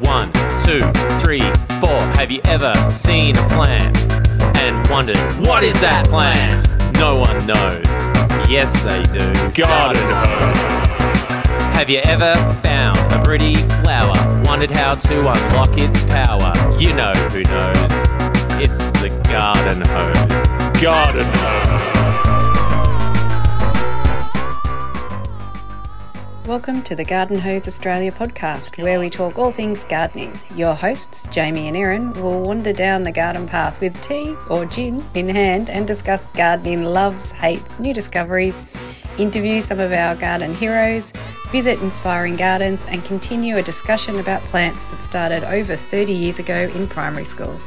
One, two, three, four. Have you ever seen a plant and wondered, what is that plant? No one knows. Yes, they do. Garden hose. Have you ever found a pretty flower? Wondered how to unlock its power? You know who knows. It's the garden hose. Garden hose. Welcome to the Garden Hose Australia podcast, where we talk all things gardening. Your hosts, Jamie and Erin, will wander down the garden path with tea or gin in hand and discuss gardening loves, hates, new discoveries, interview some of our garden heroes, visit inspiring gardens, and continue a discussion about plants that started over 30 years ago in primary school.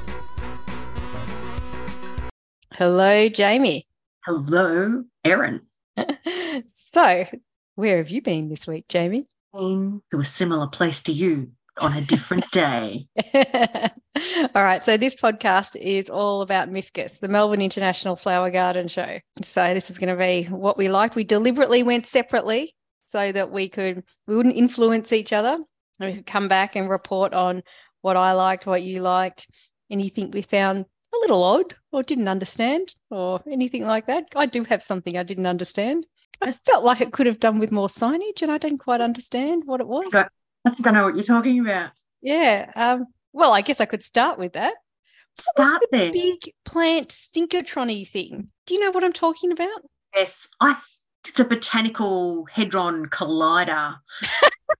Hello, Jamie. Hello, Erin. so, where have you been this week, Jamie? Been to a similar place to you on a different day. all right. So, this podcast is all about MIFGS, the Melbourne International Flower Garden Show. So, this is going to be what we liked. We deliberately went separately so that we could, we wouldn't influence each other. And We could come back and report on what I liked, what you liked, anything we found a little odd or didn't understand or anything like that. I do have something I didn't understand. I felt like it could have done with more signage, and I didn't quite understand what it was. I think I know what you're talking about. Yeah. Um, well, I guess I could start with that. Start the there. Big plant synchrotron thing. Do you know what I'm talking about? Yes, I. It's a botanical hadron collider.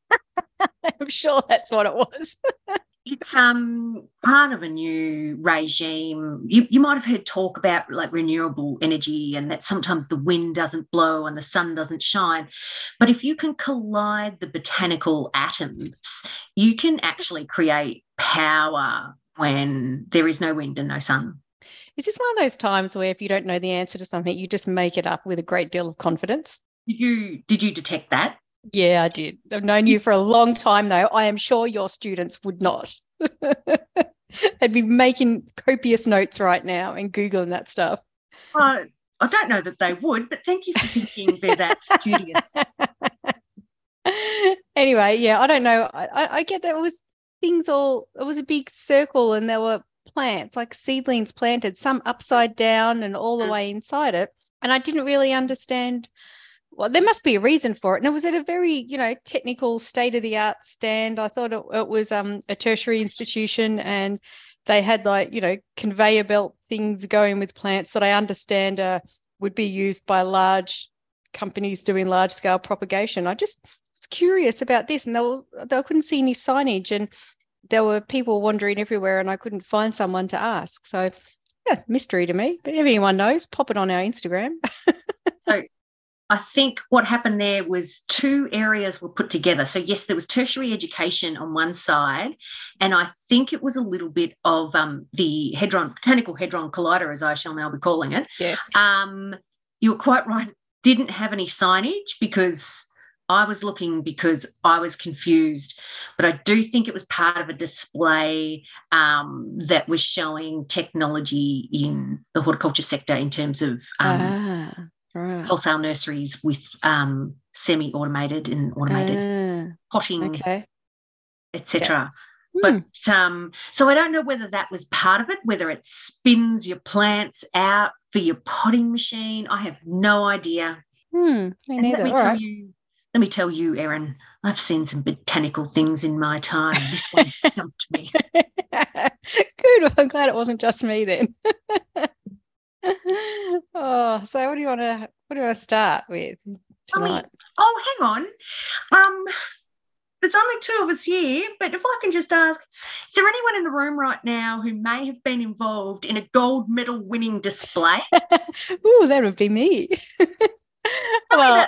I'm sure that's what it was. it's um part of a new regime. You you might have heard talk about like renewable energy and that sometimes the wind doesn't blow and the sun doesn't shine. But if you can collide the botanical atoms, you can actually create power when there is no wind and no sun. Is this one of those times where if you don't know the answer to something, you just make it up with a great deal of confidence? Did you did you detect that? Yeah, I did. I've known you for a long time, though. I am sure your students would not. They'd be making copious notes right now and Googling that stuff. Uh, I don't know that they would, but thank you for thinking they're that studious. anyway, yeah, I don't know. I, I get that it was things all, it was a big circle and there were plants, like seedlings planted, some upside down and all the Mm. way inside it. And I didn't really understand well, there must be a reason for it. And it was at a very, you know, technical state of the art stand. I thought it, it was um, a tertiary institution and they had like, you know, conveyor belt things going with plants that I understand uh, would be used by large companies doing large scale propagation. I just was curious about this and they, were, they couldn't see any signage and there were people wandering everywhere and I couldn't find someone to ask. So, yeah, mystery to me. But if anyone knows, pop it on our Instagram. I think what happened there was two areas were put together. So, yes, there was tertiary education on one side, and I think it was a little bit of um, the Hadron, Botanical Hadron Collider, as I shall now be calling it. yes. Um, you were quite right, didn't have any signage because I was looking because I was confused. But I do think it was part of a display um, that was showing technology in the horticulture sector in terms of. Um, ah, right. wholesale nurseries with um, semi-automated and automated Ah, potting, okay. etc. Hmm. But um, so I don't know whether that was part of it, whether it spins your plants out for your potting machine. I have no idea. Hmm, me neither. let me All tell right. you, let me tell you, Erin, I've seen some botanical things in my time. This one stumped me. Good. Well, I'm glad it wasn't just me then. oh, so what do you want to what do you want to start with mean, tonight? oh, hang on. Um, there's only two of us here, but if I can just ask, is there anyone in the room right now who may have been involved in a gold medal winning display? Ooh, that would be me. Well,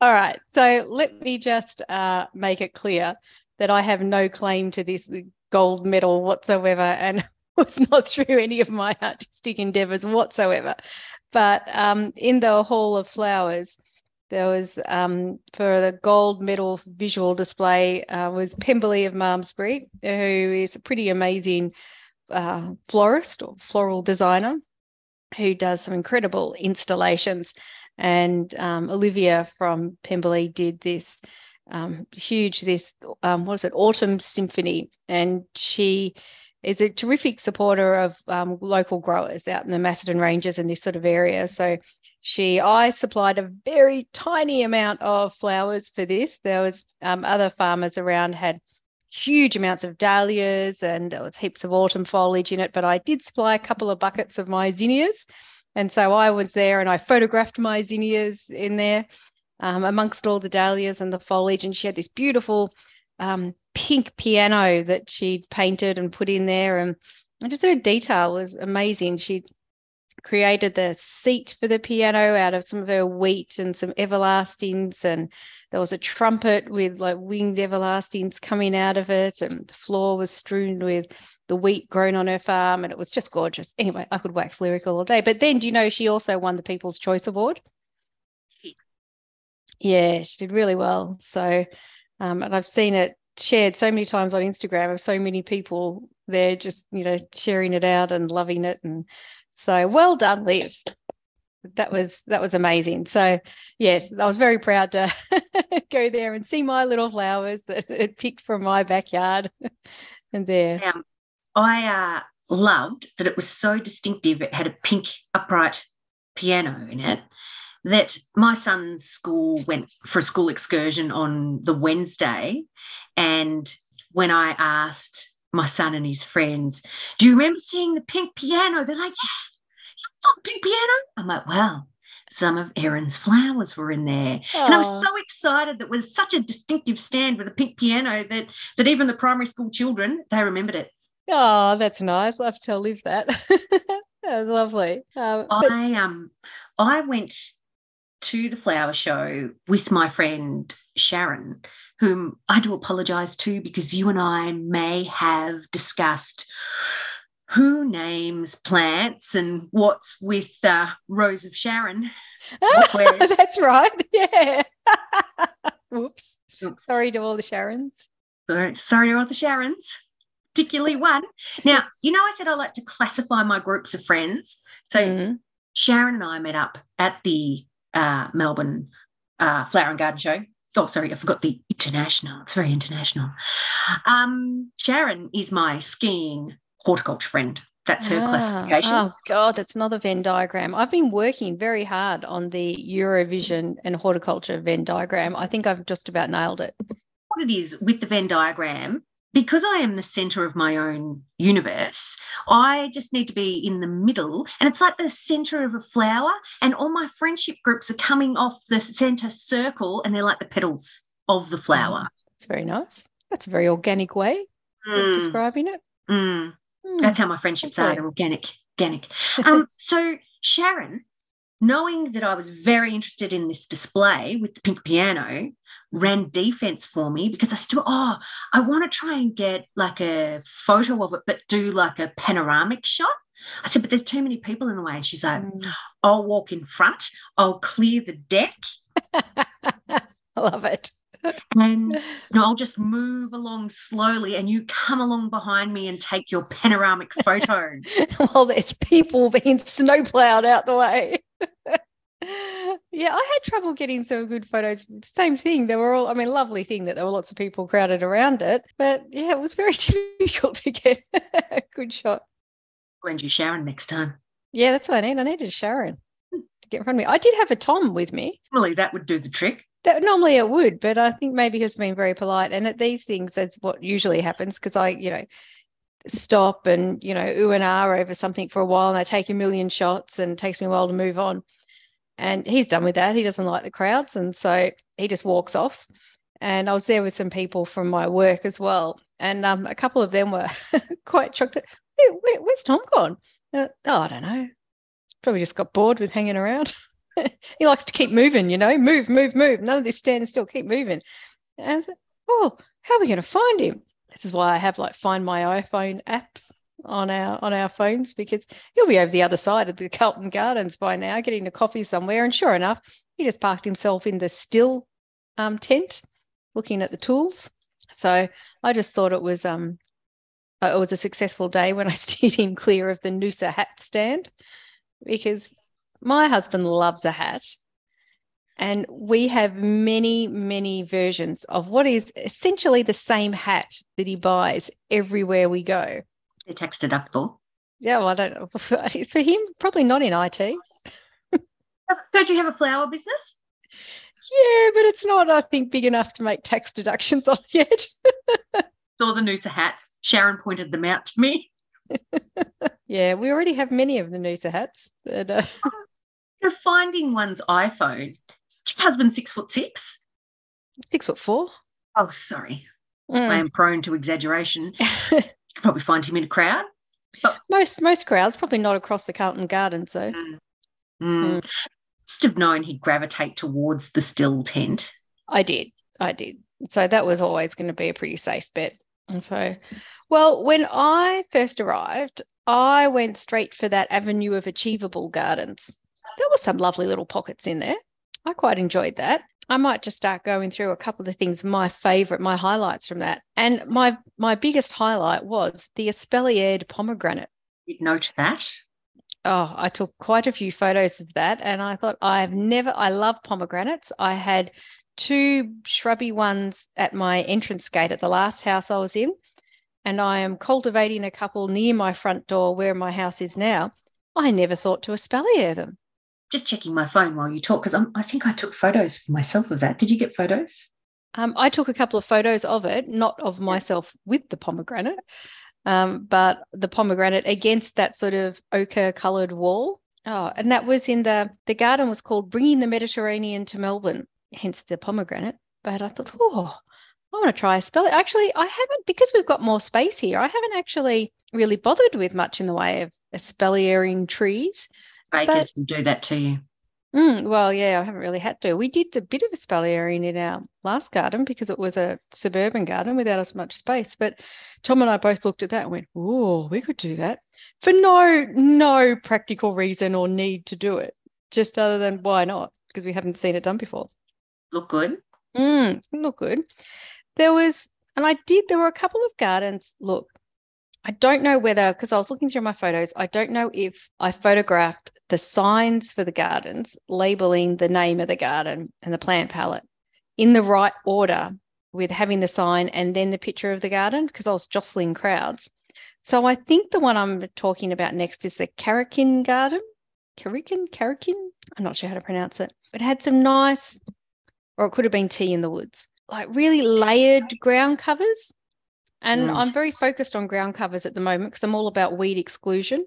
all right. So let me just uh, make it clear that I have no claim to this gold medal whatsoever and was not through any of my artistic endeavors whatsoever. But um, in the Hall of Flowers, there was um, for the gold medal visual display uh, was Pemberley of Malmsbury, who is a pretty amazing uh, florist or floral designer who does some incredible installations. and um, Olivia from Pemberley did this um, huge this um, what is it autumn symphony and she is a terrific supporter of um, local growers out in the Macedon Ranges and this sort of area. So she, I supplied a very tiny amount of flowers for this. There was um, other farmers around had huge amounts of dahlias and there was heaps of autumn foliage in it, but I did supply a couple of buckets of my zinnias. And so I was there and I photographed my zinnias in there um, amongst all the dahlias and the foliage. And she had this beautiful um, pink piano that she'd painted and put in there. And just her detail was amazing. She created the seat for the piano out of some of her wheat and some everlastings. And there was a trumpet with like winged everlastings coming out of it. And the floor was strewn with the wheat grown on her farm. And it was just gorgeous. Anyway, I could wax lyrical all day. But then, do you know, she also won the People's Choice Award? Yeah, she did really well. So, um, and I've seen it shared so many times on Instagram of so many people there just, you know, sharing it out and loving it. And so well done, Liv. That was that was amazing. So yes, I was very proud to go there and see my little flowers that it picked from my backyard. and there. Um, I uh, loved that it was so distinctive. It had a pink upright piano in it that my son's school went for a school excursion on the Wednesday. And when I asked my son and his friends, Do you remember seeing the pink piano? They're like, Yeah, it's on the pink piano. I'm like, Well, some of Erin's flowers were in there. Aww. And I was so excited that was such a distinctive stand with a pink piano that that even the primary school children, they remembered it. Oh, that's nice. I have to live Liv that. that's lovely. Um, I um I went to the flower show with my friend Sharon, whom I do apologize to because you and I may have discussed who names plants and what's with uh, Rose of Sharon. That's right. Yeah. Whoops. Oops. Sorry to all the Sharons. Sorry, sorry to all the Sharons, particularly one. Now, you know, I said I like to classify my groups of friends. So mm-hmm. Sharon and I met up at the uh, Melbourne uh, Flower and Garden Show. Oh, sorry, I forgot the international. It's very international. Um, Sharon is my skiing horticulture friend. That's her ah, classification. Oh God, that's another Venn diagram. I've been working very hard on the Eurovision and horticulture Venn diagram. I think I've just about nailed it. What it is with the Venn diagram because I am the center of my own universe, I just need to be in the middle. And it's like the center of a flower, and all my friendship groups are coming off the center circle, and they're like the petals of the flower. It's very nice. That's a very organic way mm. of describing it. Mm. Mm. That's how my friendships okay. are organic, Organic. Um, so, Sharon, knowing that I was very interested in this display with the pink piano, ran defense for me because I still, oh, I want to try and get like a photo of it, but do like a panoramic shot. I said, but there's too many people in the way. And she's like, mm. I'll walk in front, I'll clear the deck. I love it. and you know, I'll just move along slowly and you come along behind me and take your panoramic photo. While there's people being snowplowed out the way. yeah, I had trouble getting some good photos. Same thing. They were all, I mean, lovely thing that there were lots of people crowded around it. But yeah, it was very difficult to get a good shot. When you Sharon next time. Yeah, that's what I need. I needed Sharon to get in front of me. I did have a Tom with me. Normally that would do the trick. That normally it would, but I think maybe he's been very polite. And at these things, that's what usually happens because I, you know, stop and you know ooh and ah over something for a while and I take a million shots and it takes me a while to move on. And he's done with that. He doesn't like the crowds. And so he just walks off. And I was there with some people from my work as well. And um, a couple of them were quite shocked that, where, where's Tom gone? Uh, oh, I don't know. Probably just got bored with hanging around. he likes to keep moving, you know, move, move, move. None of this standing still, keep moving. And I oh, how are we going to find him? This is why I have like find my iPhone apps on our on our phones because he'll be over the other side of the Carlton Gardens by now, getting a coffee somewhere. And sure enough, he just parked himself in the still um, tent, looking at the tools. So I just thought it was um uh, it was a successful day when I steered him clear of the Noosa hat stand because my husband loves a hat And we have many, many versions of what is essentially the same hat that he buys everywhere we go. Tax deductible. Yeah, well, I don't know. For him, probably not in IT. Don't you have a flower business? Yeah, but it's not, I think, big enough to make tax deductions on yet. Saw the Noosa hats. Sharon pointed them out to me. yeah, we already have many of the Noosa hats. But uh, You're finding one's iPhone. Is your husband six foot six? six foot four. Oh, sorry. I Mm. am prone to exaggeration. Could probably find him in a crowd. But most most crowds, probably not across the Carlton Garden. So Mm. Must have known he'd gravitate towards the Stihl tent. I did. I did. So that was always going to be a pretty safe bet. And so, well, when I first arrived, I went straight for that avenue of achievable gardens. There were some lovely little pockets in there. I quite enjoyed that. I might just start going through a couple of the things, my favorite, my highlights from that. And my my biggest highlight was the espaliered pomegranate. You'd note that. Oh, I took quite a few photos of that and I thought I've never, I love pomegranates. I had two shrubby ones at my entrance gate at the last house I was in, and I am cultivating a couple near my front door where my house is now. I never thought to espalier them. Just checking my phone while you talk, because I think I took photos for myself of that. Did you get photos? Um, I took a couple of photos of it, not of myself with the pomegranate, um, but the pomegranate against that sort of ochre coloured wall. Oh, and that was in the the garden was called Bringing the Mediterranean to Melbourne, hence the pomegranate. But I thought, oh, I want to try espalier. Actually, I haven't because we've got more space here. I haven't actually really bothered with much in the way of espaliering trees. Bakers will do that to you. Mm, well, yeah, I haven't really had to. We did a bit of a espaliering in our last garden because it was a suburban garden without as much space. But Tom and I both looked at that and went, "Oh, we could do that for no no practical reason or need to do it, just other than why not? Because we haven't seen it done before. Look good. Mm, look good. There was, and I did. There were a couple of gardens. Look, I don't know whether because I was looking through my photos. I don't know if I photographed the signs for the gardens, labeling the name of the garden and the plant palette in the right order, with having the sign and then the picture of the garden because I was jostling crowds. So I think the one I'm talking about next is the Karakin Garden. Karakin, Karakin. I'm not sure how to pronounce it. It had some nice, or it could have been tea in the woods, like really layered ground covers. And Mm. I'm very focused on ground covers at the moment because I'm all about weed exclusion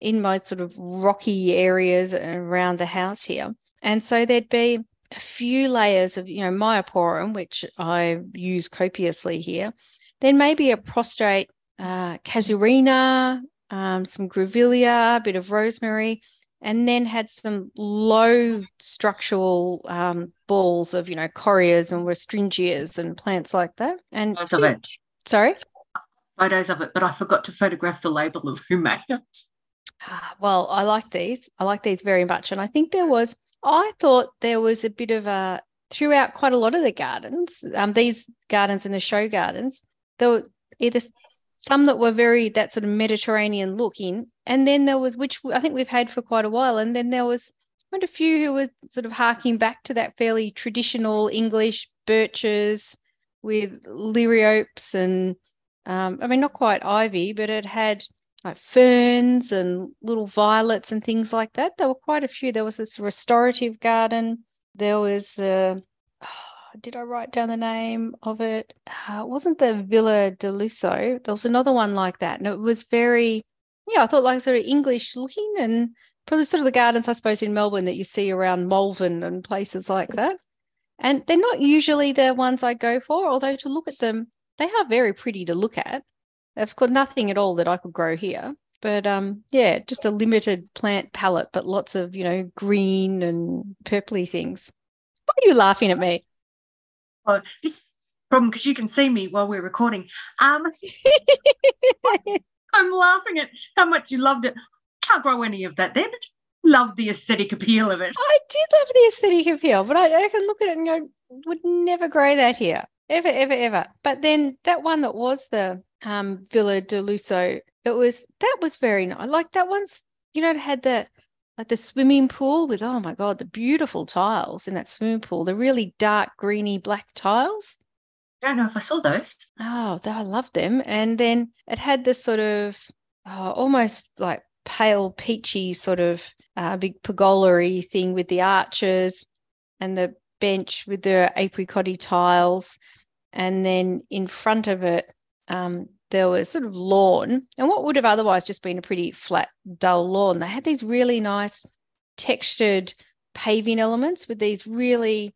in my sort of rocky areas around the house here. And so there'd be a few layers of, you know, myoporum, which I use copiously here. Then maybe a prostrate uh, casuarina, um, some grevillea, a bit of rosemary, and then had some low structural um, balls of, you know, correas and westringias and plants like that. And it. Sorry. Photos of it, but I forgot to photograph the label of who made it. Ah, Well, I like these. I like these very much. And I think there was, I thought there was a bit of a, throughout quite a lot of the gardens, um, these gardens and the show gardens, there were either some that were very, that sort of Mediterranean looking. And then there was, which I think we've had for quite a while. And then there was quite a few who were sort of harking back to that fairly traditional English birches with liriopes and, um, I mean, not quite ivy, but it had like ferns and little violets and things like that. There were quite a few. There was this restorative garden. There was the, did I write down the name of it? Uh, it wasn't the Villa de Lusso. There was another one like that. And it was very, yeah, I thought like sort of English looking and probably sort of the gardens, I suppose, in Melbourne that you see around Malvern and places like that. And they're not usually the ones I go for, although to look at them, they are very pretty to look at. They've got nothing at all that I could grow here. But um, yeah, just a limited plant palette, but lots of, you know, green and purpley things. Why are you laughing at me? Oh, problem because you can see me while we're recording. Um, I'm laughing at how much you loved it. Can't grow any of that but love the aesthetic appeal of it. I did love the aesthetic appeal, but I, I can look at it and go, would never grow that here, ever, ever, ever. But then that one that was the um, Villa de Lusso, it was that was very nice. Like that one's, you know, it had the like the swimming pool with oh my god, the beautiful tiles in that swimming pool, the really dark greeny black tiles. I don't know if I saw those. Oh, I loved them. And then it had this sort of oh, almost like pale peachy sort of uh, big pergola thing with the arches and the bench with the apricot tiles. And then in front of it, um, there was sort of lawn and what would have otherwise just been a pretty flat, dull lawn. They had these really nice textured paving elements with these really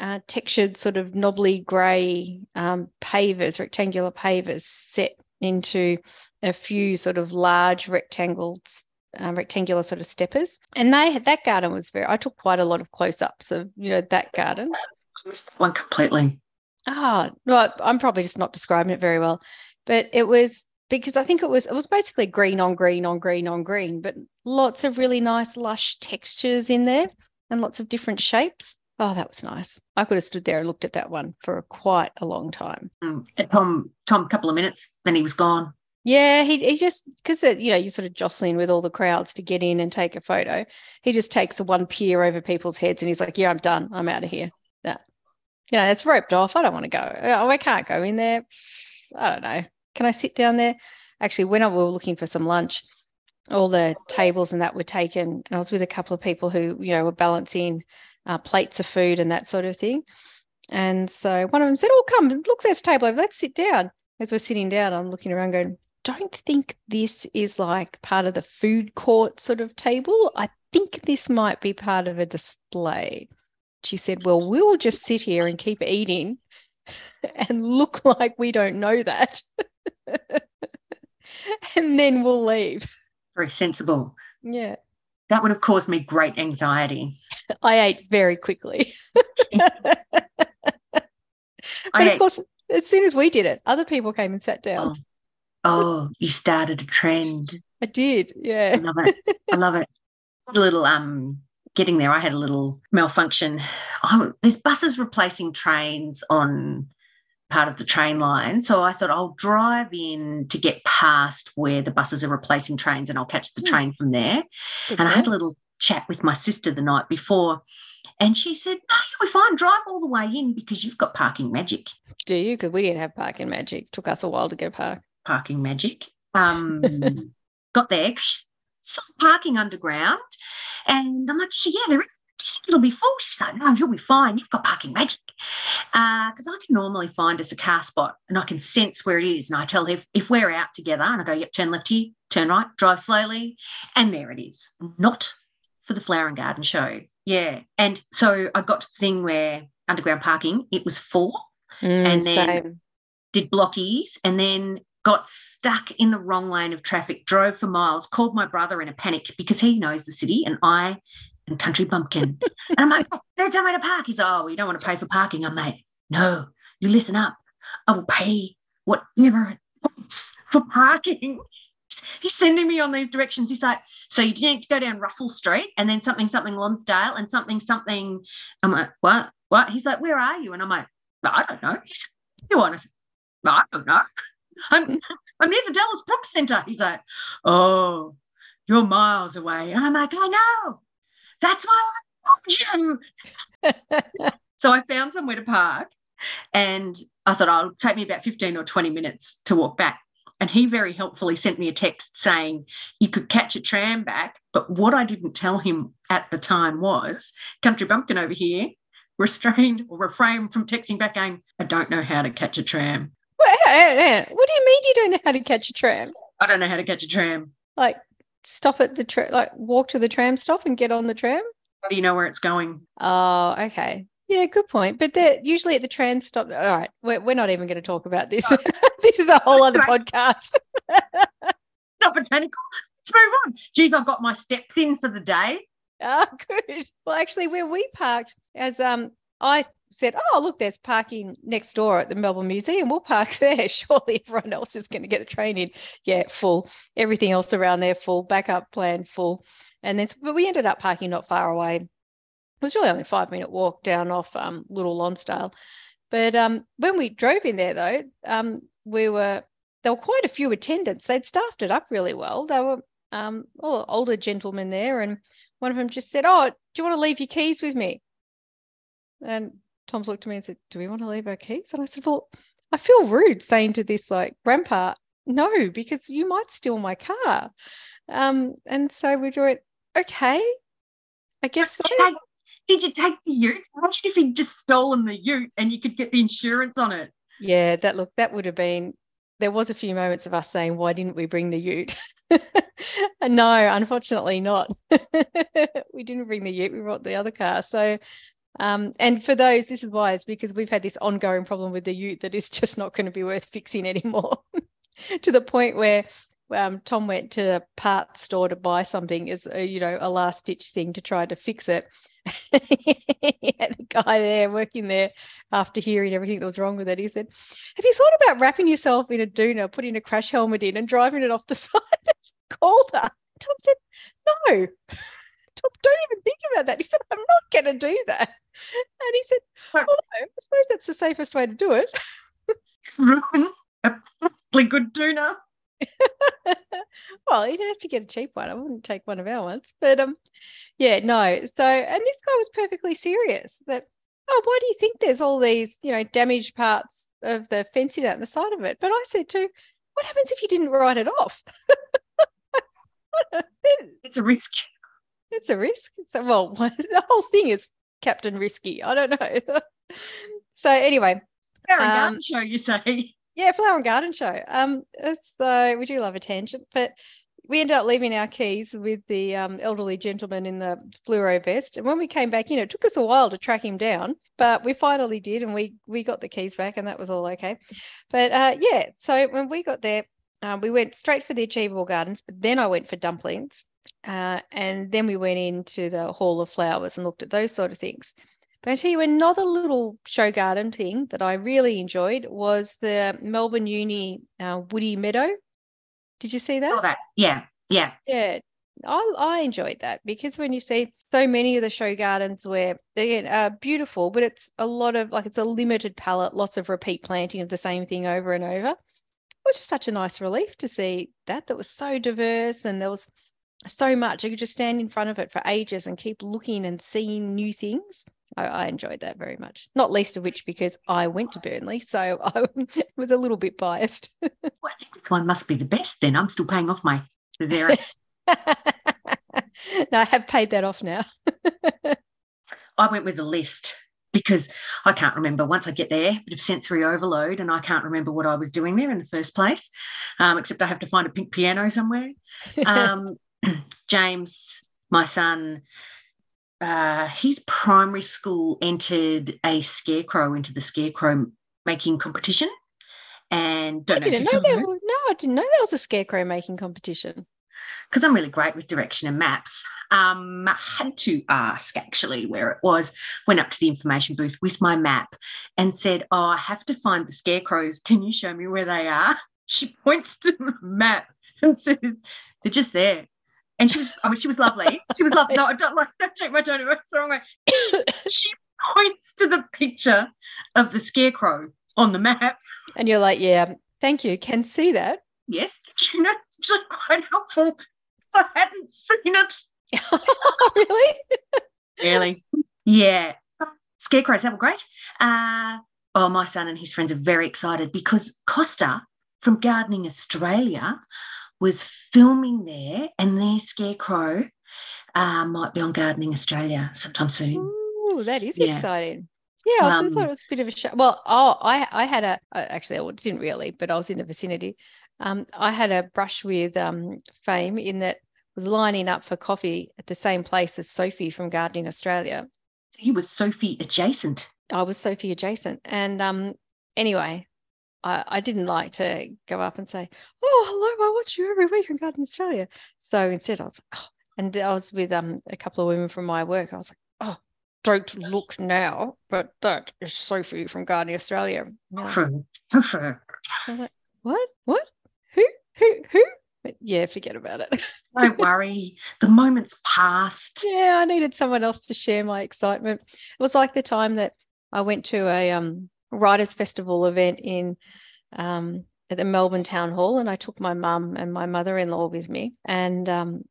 uh, textured sort of knobbly grey um, pavers, rectangular pavers set into a few sort of large rectangles, uh, rectangular sort of steppers. And they had that garden was very, I took quite a lot of close ups of, you know, that garden. I missed that one completely. Ah, oh, well, I'm probably just not describing it very well but it was because I think it was it was basically green on green on green on green, but lots of really nice lush textures in there and lots of different shapes. Oh, that was nice. I could have stood there and looked at that one for quite a long time. Mm. Tom, Tom, a couple of minutes, then he was gone. Yeah, he he just because you know you're sort of jostling with all the crowds to get in and take a photo. He just takes a one peer over people's heads and he's like, "Yeah, I'm done. I'm out of here." Yeah, you know, it's roped off. I don't want to go. Oh, I can't go in there. I don't know can I sit down there? Actually, when I we were looking for some lunch, all the tables and that were taken. And I was with a couple of people who, you know, were balancing uh, plates of food and that sort of thing. And so one of them said, Oh, come, look, there's a table over. Let's sit down. As we're sitting down, I'm looking around going, Don't think this is like part of the food court sort of table. I think this might be part of a display. She said, Well, we'll just sit here and keep eating and look like we don't know that. and then we'll leave. Very sensible. Yeah. That would have caused me great anxiety. I ate very quickly. but of course, as soon as we did it, other people came and sat down. Oh, oh you started a trend. I did. Yeah. I love it. I love it. A little um getting there, I had a little malfunction. Oh, there's buses replacing trains on part of the train line. So I thought I'll drive in to get past where the buses are replacing trains and I'll catch the hmm. train from there. Good and I had a little chat with my sister the night before. And she said, No, you'll be fine. Drive all the way in because you've got parking magic. Do you? Because we didn't have parking magic. It took us a while to get a park. Parking magic. Um, got there, saw parking underground. And I'm like, Yeah, there is it'll be full. She's like, no, you'll be fine. You've got parking magic. Because uh, I can normally find us a car spot and I can sense where it is. And I tell her if, if we're out together and I go, yep, turn left here, turn right, drive slowly. And there it is. Not for the flower and garden show. Yeah. And so I got to the thing where underground parking, it was full. Mm, and then same. did blockies and then got stuck in the wrong lane of traffic, drove for miles, called my brother in a panic because he knows the city and I and Country Bumpkin. and I'm like, oh, tell me to park. He's, oh, well, you don't want to pay for parking. I'm like, no, you listen up. I will pay whatever it costs for parking. He's sending me on these directions. He's like, so you need to go down Russell Street and then something, something Lonsdale and something, something. I'm like, what? What? He's like, where are you? And I'm like, I don't know. He's you want to? I don't know. I'm I'm near the Dallas Brooks Center. He's like, oh, you're miles away. And I'm like, I know. That's why I love you. so I found somewhere to park and I thought, oh, it'll take me about 15 or 20 minutes to walk back. And he very helpfully sent me a text saying you could catch a tram back. But what I didn't tell him at the time was Country Bumpkin over here restrained or refrained from texting back going, I don't know how to catch a tram. What, what do you mean you don't know how to catch a tram? I don't know how to catch a tram. Like stop at the tram, like walk to the tram stop and get on the tram? How do you know where it's going? Oh, okay. Yeah, good point. But they're usually at the tram stop. All right, we're, we're not even going to talk about this. this is a whole other podcast. not botanical. Let's move on. Geez, I've got my step in for the day. Ah, oh, good. Well, actually, where we parked, as um, I said, oh, look, there's parking next door at the Melbourne Museum. We'll park there. Surely everyone else is going to get the train in. Yeah, full. Everything else around there full. Backup plan full. And then, but we ended up parking not far away. It was really only a five minute walk down off um, Little Lonsdale. But um, when we drove in there, though, um, we were there were quite a few attendants. They'd staffed it up really well. They were um, all older gentlemen there, and one of them just said, "Oh, do you want to leave your keys with me?" And Tom's looked at me and said, "Do we want to leave our keys?" And I said, "Well, I feel rude saying to this like grandpa, no, because you might steal my car." Um, and so we went, "Okay, I guess so." Did, did you take the ute? Imagine if he'd just stolen the ute and you could get the insurance on it. Yeah, that look that would have been. There was a few moments of us saying, "Why didn't we bring the ute?" no, unfortunately not. we didn't bring the ute. We brought the other car. So, um, and for those, this is it's because we've had this ongoing problem with the ute that is just not going to be worth fixing anymore. to the point where um, Tom went to the parts store to buy something as a, you know a last ditch thing to try to fix it. he had a guy there working there after hearing everything that was wrong with it. He said, Have you thought about wrapping yourself in a doona, putting a crash helmet in, and driving it off the side Called Calder? Tom said, No. Tom, don't even think about that. He said, I'm not going to do that. And he said, oh, I suppose that's the safest way to do it. Ruin a perfectly good doona. well, you'd have to get a cheap one. I wouldn't take one of our ones. But um, yeah, no. So and this guy was perfectly serious that, oh, why do you think there's all these, you know, damaged parts of the fencing out the side of it? But I said to, what happens if you didn't write it off? it's a risk. It's a risk. So well, the whole thing is Captain Risky. I don't know. so anyway. Fair um, show, you say. Yeah, flower and garden show. Um, so we do love a tangent, but we ended up leaving our keys with the um, elderly gentleman in the fluoro vest. And when we came back in, it took us a while to track him down, but we finally did, and we we got the keys back, and that was all okay. But uh, yeah, so when we got there, uh, we went straight for the Achievable Gardens. But then I went for dumplings, uh, and then we went into the Hall of Flowers and looked at those sort of things. But I tell you, another little show garden thing that I really enjoyed was the Melbourne Uni uh, Woody Meadow. Did you see that? Oh, that yeah, yeah, yeah. I, I enjoyed that because when you see so many of the show gardens where they are beautiful, but it's a lot of like it's a limited palette, lots of repeat planting of the same thing over and over. It was just such a nice relief to see that that was so diverse and there was so much. You could just stand in front of it for ages and keep looking and seeing new things. I, I, enjoyed that very much. Not least of which because I went to Burnley, so I was a little bit biased. well, I think this one must be the best. Then I'm still paying off my there. no, I have paid that off now. I went with a list because I can't remember. Once I get there, bit of sensory overload, and I can't remember what I was doing there in the first place, um, except I have to find a pink piano somewhere. Um, James, my son, uh, his primary school entered a scarecrow into the scarecrow making competition. And don't I didn't know, know there was, no, I didn't know there was a scarecrow making competition. Because I'm really great with direction and maps. Um, I had to ask actually where it was. Went up to the information booth with my map and said, "Oh, I have to find the scarecrows. Can you show me where they are?" She points to the map and says, "They're just there." And she was, I mean, she was lovely. She was lovely. No, I don't like, don't take my tone. It's the wrong way. She, she points to the picture of the scarecrow on the map. And you're like, yeah, thank you. Can see that. Yes. You know, it's quite helpful. I hadn't seen it. really? really? Yeah. Scarecrows, that were great. Uh, oh, my son and his friends are very excited because Costa from Gardening Australia was filming there, and their scarecrow uh, might be on Gardening Australia sometime soon. Ooh, that is yeah. exciting. Yeah, um, I thought it was a bit of a show. Well, oh, I I had a actually I didn't really, but I was in the vicinity. Um, I had a brush with um, fame in that was lining up for coffee at the same place as Sophie from Gardening Australia. So he was Sophie adjacent. I was Sophie adjacent, and um, anyway, I, I didn't like to go up and say, "Oh, hello, I watch you every week on Garden Australia." So instead, I was, oh, and I was with um a couple of women from my work. I was like, "Oh, don't look now, but that is Sophie from Gardening Australia." Like, like, what? What? Who? Who? Who? But yeah, forget about it. Don't worry. The moment's passed. Yeah, I needed someone else to share my excitement. It was like the time that I went to a um writers festival event in um, at the Melbourne Town Hall, and I took my mum and my mother-in-law with me, and um,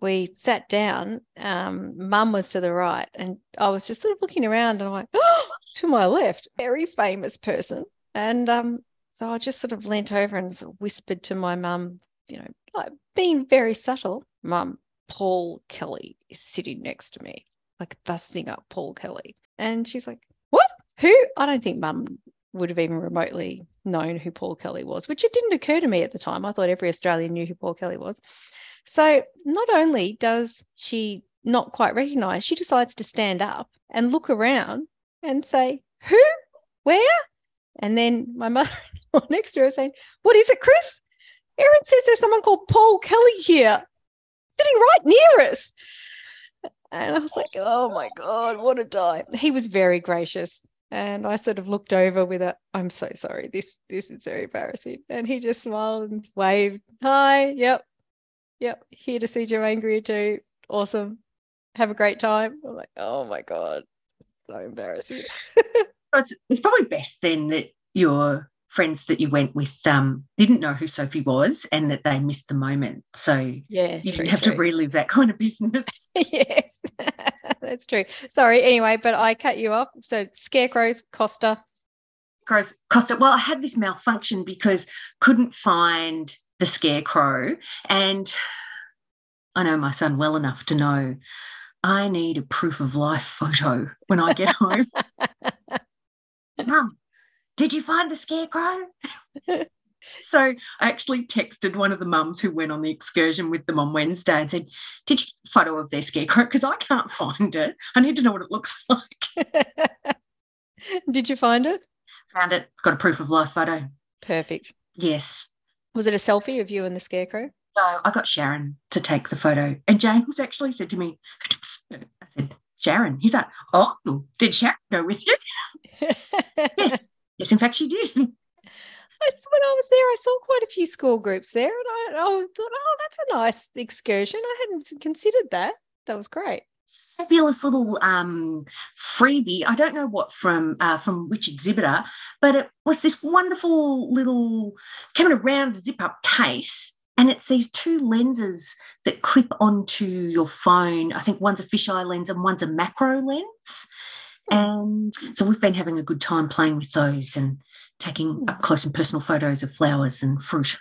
we sat down. Um, mum was to the right, and I was just sort of looking around, and I'm like, oh, to my left, very famous person. And um, so I just sort of leant over and whispered to my mum, you know, like being very subtle, Mum, Paul Kelly is sitting next to me, like the singer Paul Kelly. And she's like? Who? I don't think mum would have even remotely known who Paul Kelly was, which it didn't occur to me at the time. I thought every Australian knew who Paul Kelly was. So not only does she not quite recognize, she decides to stand up and look around and say, Who? Where? And then my mother next to her saying, What is it, Chris? Erin says there's someone called Paul Kelly here, sitting right near us. And I was like, oh my God, what a die. He was very gracious. And I sort of looked over with a, I'm so sorry. This this is very embarrassing. And he just smiled and waved. Hi, yep. Yep. Here to see Joanne Greer too. Awesome. Have a great time. I'm like, oh my God. So embarrassing. it's, it's probably best then that your friends that you went with um, didn't know who Sophie was and that they missed the moment. So yeah, you didn't have true. to relive that kind of business. yes, that's true. Sorry. Anyway, but I cut you off. So scarecrows, Costa. Costa. Costa. Well, I had this malfunction because couldn't find the scarecrow, and I know my son well enough to know I need a proof of life photo when I get home. Mum, did you find the scarecrow? so I actually texted one of the mums who went on the excursion with them on Wednesday and said, Did you photo of their scarecrow? Because I can't find it. I need to know what it looks like. Did you find it? Found it. Got a proof of life photo. Perfect. Yes. Was it a selfie of you and the scarecrow? No, I got Sharon to take the photo. And James actually said to me, I said, Sharon. He's like, Oh, did Sharon go with you? yes. Yes, in fact, she did. when I was there, I saw quite a few school groups there, and I, I thought, oh, that's a nice excursion. I hadn't considered that. That was great. Fabulous little um, freebie. I don't know what from uh, from which exhibitor, but it was this wonderful little came in a round zip up case, and it's these two lenses that clip onto your phone. I think one's a fisheye lens and one's a macro lens. And so we've been having a good time playing with those and taking hmm. up close and personal photos of flowers and fruit.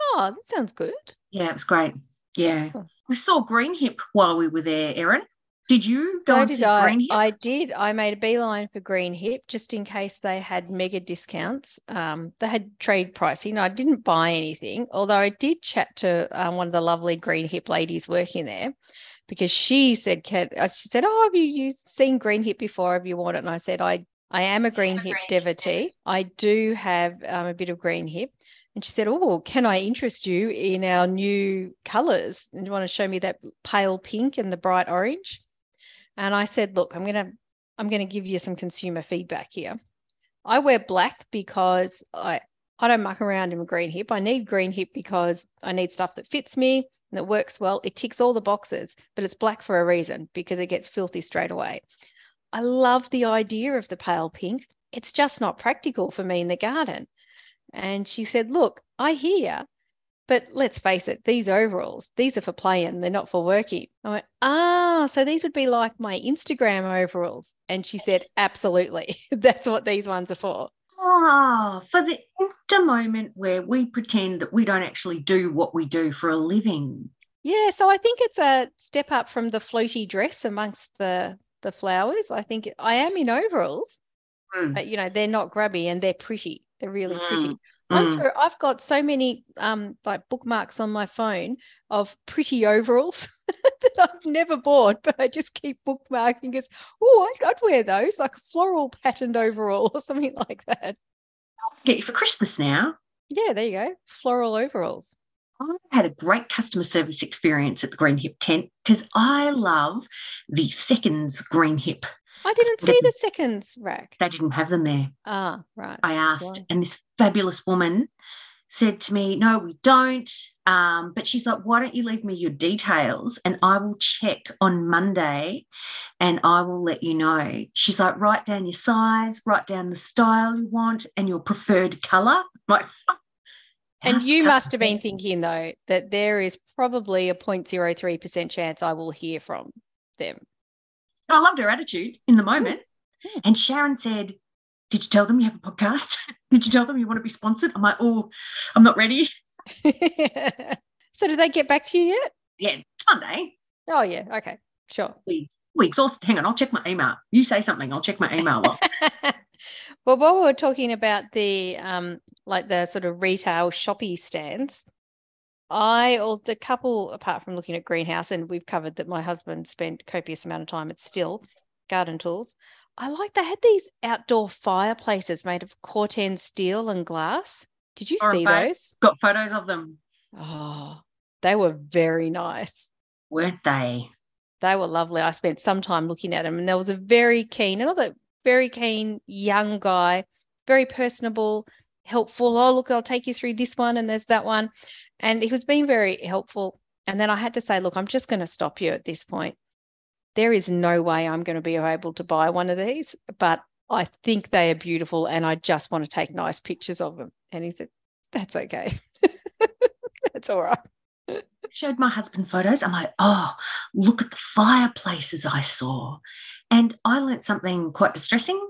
Oh, that sounds good. Yeah, it was great. Yeah. We saw Greenhip while we were there, Erin. Did you go so and did see I. Greenhip? I did. I made a beeline for Greenhip just in case they had mega discounts. Um, they had trade pricing. I didn't buy anything, although I did chat to uh, one of the lovely Greenhip ladies working there because she said, uh, she said, oh, have you used, seen Greenhip before? Have you worn it? And I said, I, I am a Greenhip devotee. I do have um, a bit of green hip." And she said, Oh, can I interest you in our new colors? And do you want to show me that pale pink and the bright orange? And I said, Look, I'm going to, I'm going to give you some consumer feedback here. I wear black because I, I don't muck around in green hip. I need green hip because I need stuff that fits me and it works well. It ticks all the boxes, but it's black for a reason because it gets filthy straight away. I love the idea of the pale pink. It's just not practical for me in the garden. And she said, Look, I hear, but let's face it, these overalls, these are for playing, they're not for working. I went, Ah, so these would be like my Instagram overalls. And she said, Absolutely. That's what these ones are for. Ah, for the the moment where we pretend that we don't actually do what we do for a living. Yeah, so I think it's a step up from the floaty dress amongst the the flowers. I think I am in overalls, mm. but you know they're not grubby and they're pretty. They're really mm. pretty. Mm. For, I've got so many um like bookmarks on my phone of pretty overalls that I've never bought, but I just keep bookmarking because oh I'd, I'd wear those like a floral patterned overall or something like that. I'll get you for Christmas now. Yeah, there you go. Floral overalls. I had a great customer service experience at the Green Hip tent because I love the seconds Green Hip I didn't see the seconds rack. They didn't have them there. Ah, right. I asked, and this fabulous woman said to me, No, we don't. Um, but she's like, Why don't you leave me your details and I will check on Monday and I will let you know. She's like, Write down your size, write down the style you want and your preferred color. Like, And you must have been thinking though that there is probably a 0.03% chance I will hear from them. I loved her attitude in the moment. Mm. And Sharon said, Did you tell them you have a podcast? Did you tell them you want to be sponsored? I'm like, Oh, I'm not ready. so did they get back to you yet? Yeah, Sunday. Oh yeah, okay, sure. We, we exhausted. Hang on, I'll check my email. You say something, I'll check my email. Well, well, while we were talking about the um, like the sort of retail shoppy stands, I or the couple, apart from looking at greenhouse, and we've covered that my husband spent copious amount of time at Stihl Garden Tools. I like they had these outdoor fireplaces made of corten steel and glass. Did you Or see those? got photos of them, Oh, they were very nice. weren't they? They were lovely. I spent some time looking at them, and there was a very keen, another very keen young guy, very personable, helpful. Oh, look, I'll take you through this one, and there's that one. And he was being very helpful. And then I had to say, look, I'm just going to stop you at this point. There is no way I'm going to be able to buy one of these, but I think they are beautiful, and I just want to take nice pictures of them. And he said, That's okay. That's all right. Showed my husband photos. I'm like, Oh, look at the fireplaces I saw. And I learnt something quite distressing.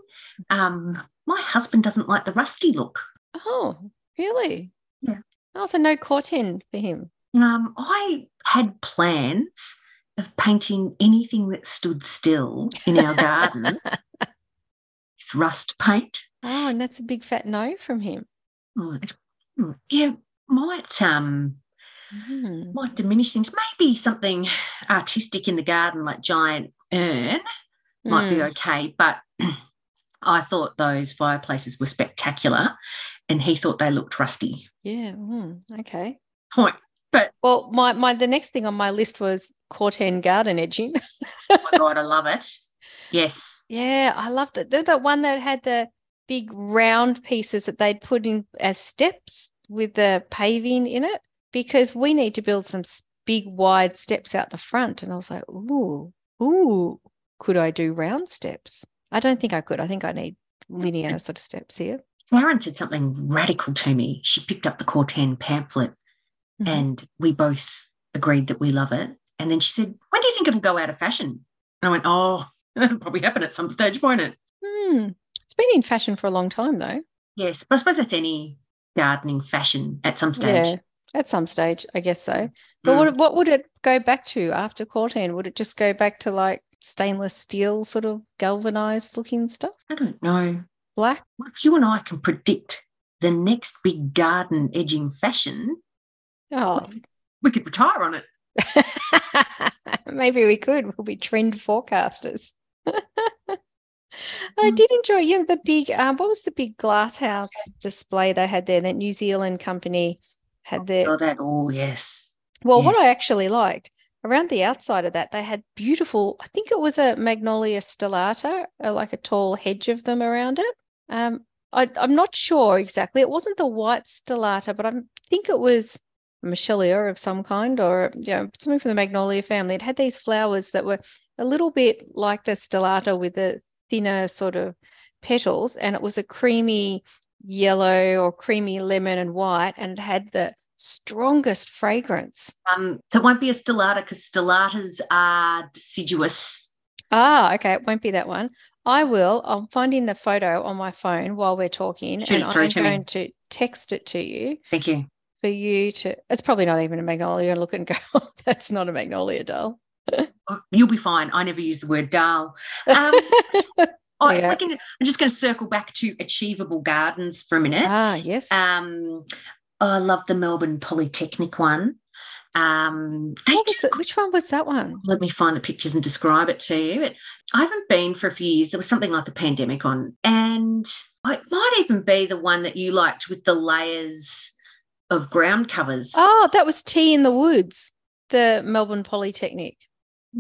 Um, my husband doesn't like the rusty look. Oh, really? Yeah. Also, so no corten for him. Um, I had plans of painting anything that stood still in our garden with rust paint. Oh, and that's a big fat no from him. Yeah, might um Hmm. might diminish things. Maybe something artistic in the garden, like giant urn, might be Hmm. okay. But I thought those fireplaces were spectacular, and he thought they looked rusty. Yeah. hmm, Okay. Point. Well, my my the next thing on my list was corten garden edging. Oh my god, I love it. Yes. yeah, I loved it. They're the one that had the big round pieces that they'd put in as steps with the paving in it because we need to build some big wide steps out the front. And I was like, ooh, ooh, could I do round steps? I don't think I could. I think I need linear sort of steps here. Lauren said something radical to me. She picked up the Corten pamphlet Mhm. and we both agreed that we love it. And then she said, When do you think it'll go out of fashion? And I went, Oh, that'll probably happen at some stage, won't it? Hmm. It's been in fashion for a long time, though. Yes. But I suppose that's any gardening fashion at some stage. Yeah, at some stage, I guess so. But Mm. what what would it go back to after Corten? Would it just go back to like stainless steel, sort of galvanized looking stuff? I don't know. Black? You and I can predict the next big garden edging fashion, Oh, we could retire on it. maybe we could. We'll be trend forecasters. I Mm. did enjoy, know, the big. Um, what was the big glass house display they had there? That New Zealand company had there. So that, oh, yes. Well, what I actually liked around the outside of that, they had beautiful, I think it was a Magnolia stellata, uh, like a tall hedge of them around it. Um, I, I'm not sure exactly. It wasn't the white stellata, but I think it was Michelia of some kind or you know, something from the Magnolia family. It had these flowers that were a little bit like the stellata with the thinner sort of petals, and it was a creamy yellow or creamy lemon and white, and it had the strongest fragrance. Um, so it won't be a stellata because stellatas are deciduous. Ah, okay. It won't be that one. I will. I'm finding the photo on my phone while we're talking, Shoot and I'm to me. going to text it to you Thank you. For you to. It's probably not even a magnolia. Look and go. That's not a magnolia doll. Oh, You'll be fine. I never use the word doll Um, Oh, Yeah. can, I'm just going to circle back to achievable gardens for a minute. ah, yes. Um, I love the Melbourne Polytechnic one. Um, they what do- Which one was that one? let me find the pictures and describe it to you. But I haven't been for a few years. There was something like a pandemic on, and it might even be the one that you liked with the layers of ground covers. Oh, that was Tea in the Woods, the Melbourne Polytechnic.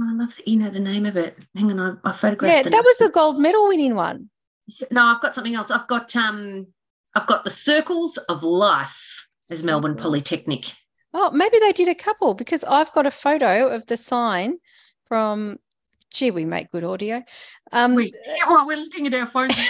I love that you know the name of it. Hang on, I, I photographed. Yeah, that was the gold medal winning one. No, I've got something else. I've got um, I've got the Circles of Life as Melbourne. Polytechnic. Oh, maybe they did a couple because I've got a photo of the sign from. Gee, we make good audio. Um, We, yeah, well, we're looking at our phones.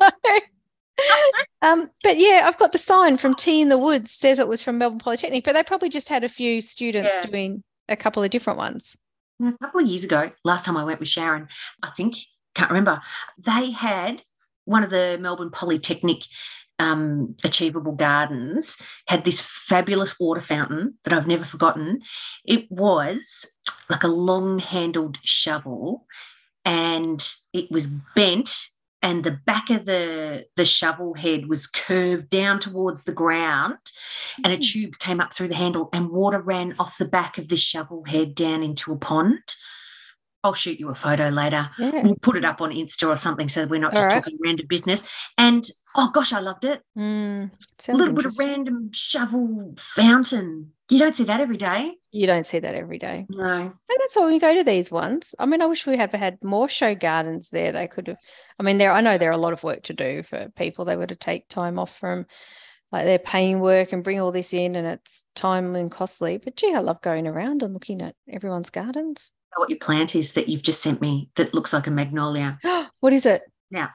um, but yeah, I've got the sign from Tea in the Woods says it was from Melbourne Polytechnic, but they probably just had a few students Yeah. doing a couple of different ones. a couple of years ago, last time I went with Sharon, I think, can't remember, they had one of the Melbourne Polytechnic um, Achievable Gardens had this fabulous water fountain that I've never forgotten. It was like a long handled shovel and it was bent and the back of the the shovel head was curved down towards the ground and a Mm. tube came up through the handle and water ran off the back of the shovel head down into a pond i'll shoot you a photo later Yeah. we'll put it up on insta or something so we're not All just right. talking random business and oh gosh i loved it Mm, a little bit of random shovel fountain you don't see that every day You don't see that every day. no And that's why we go to these ones. I mean, I wish we had had more show gardens there. They could have. I mean, there. I know there are a lot of work to do for people. They would have take time off from like their painting work and bring all this in, and it's time and costly. But gee, I love going around and looking at everyone's gardens. what your plant is that you've just sent me that looks like a magnolia what is it? Now,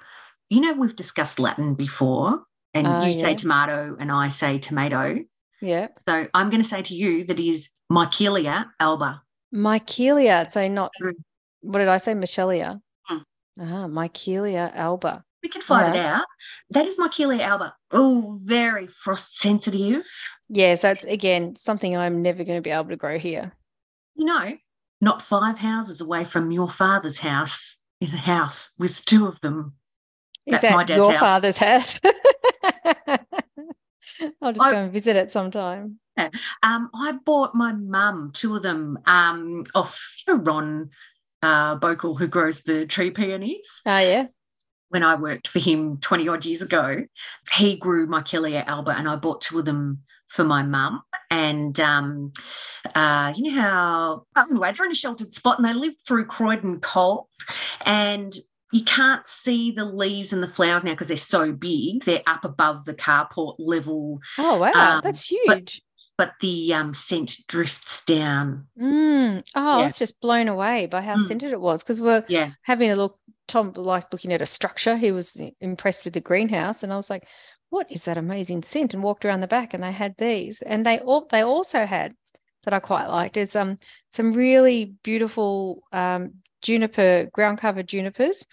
you know, we've discussed Latin before, and Ah, you say tomato and I say tomato. Yeah, So I'm going to say to you that is Michelia alba. Mycelia. So not. Mm. What did I say? Michelia. Mm. Ah, Michelia alba. We can find it out. That is Michelia alba. Oh, very frost sensitive. Yeah, so it's again something I'm never going to be able to grow here. You know, not five houses away from your father's house is a house with two of them. Is That's that my dad's your house. father's house? I'll just I- go and visit it sometime. Um, I bought my mum two of them um, off you know, Ron uh, Bokel, who grows the tree peonies. Oh yeah. when I worked for him 20 odd years ago, he grew Michelia alba and I bought two of them for my mum. And um, uh, you know how anyway, they're in a sheltered spot and they live through Croydon cold. And you can't see the leaves and the flowers now because they're so big. They're up above the carport level, Oh wow, Um, that's huge. but the um, scent drifts down. Mm. Oh, I was just blown away by how Mm. scented it was because we're Yeah. having a look. Tom liked looking at a structure. He was impressed with the greenhouse, and I was like, "What is that amazing scent?" And walked around the back, and they had these, and they all they also had that I quite liked is um some really beautiful um juniper ground cover junipers,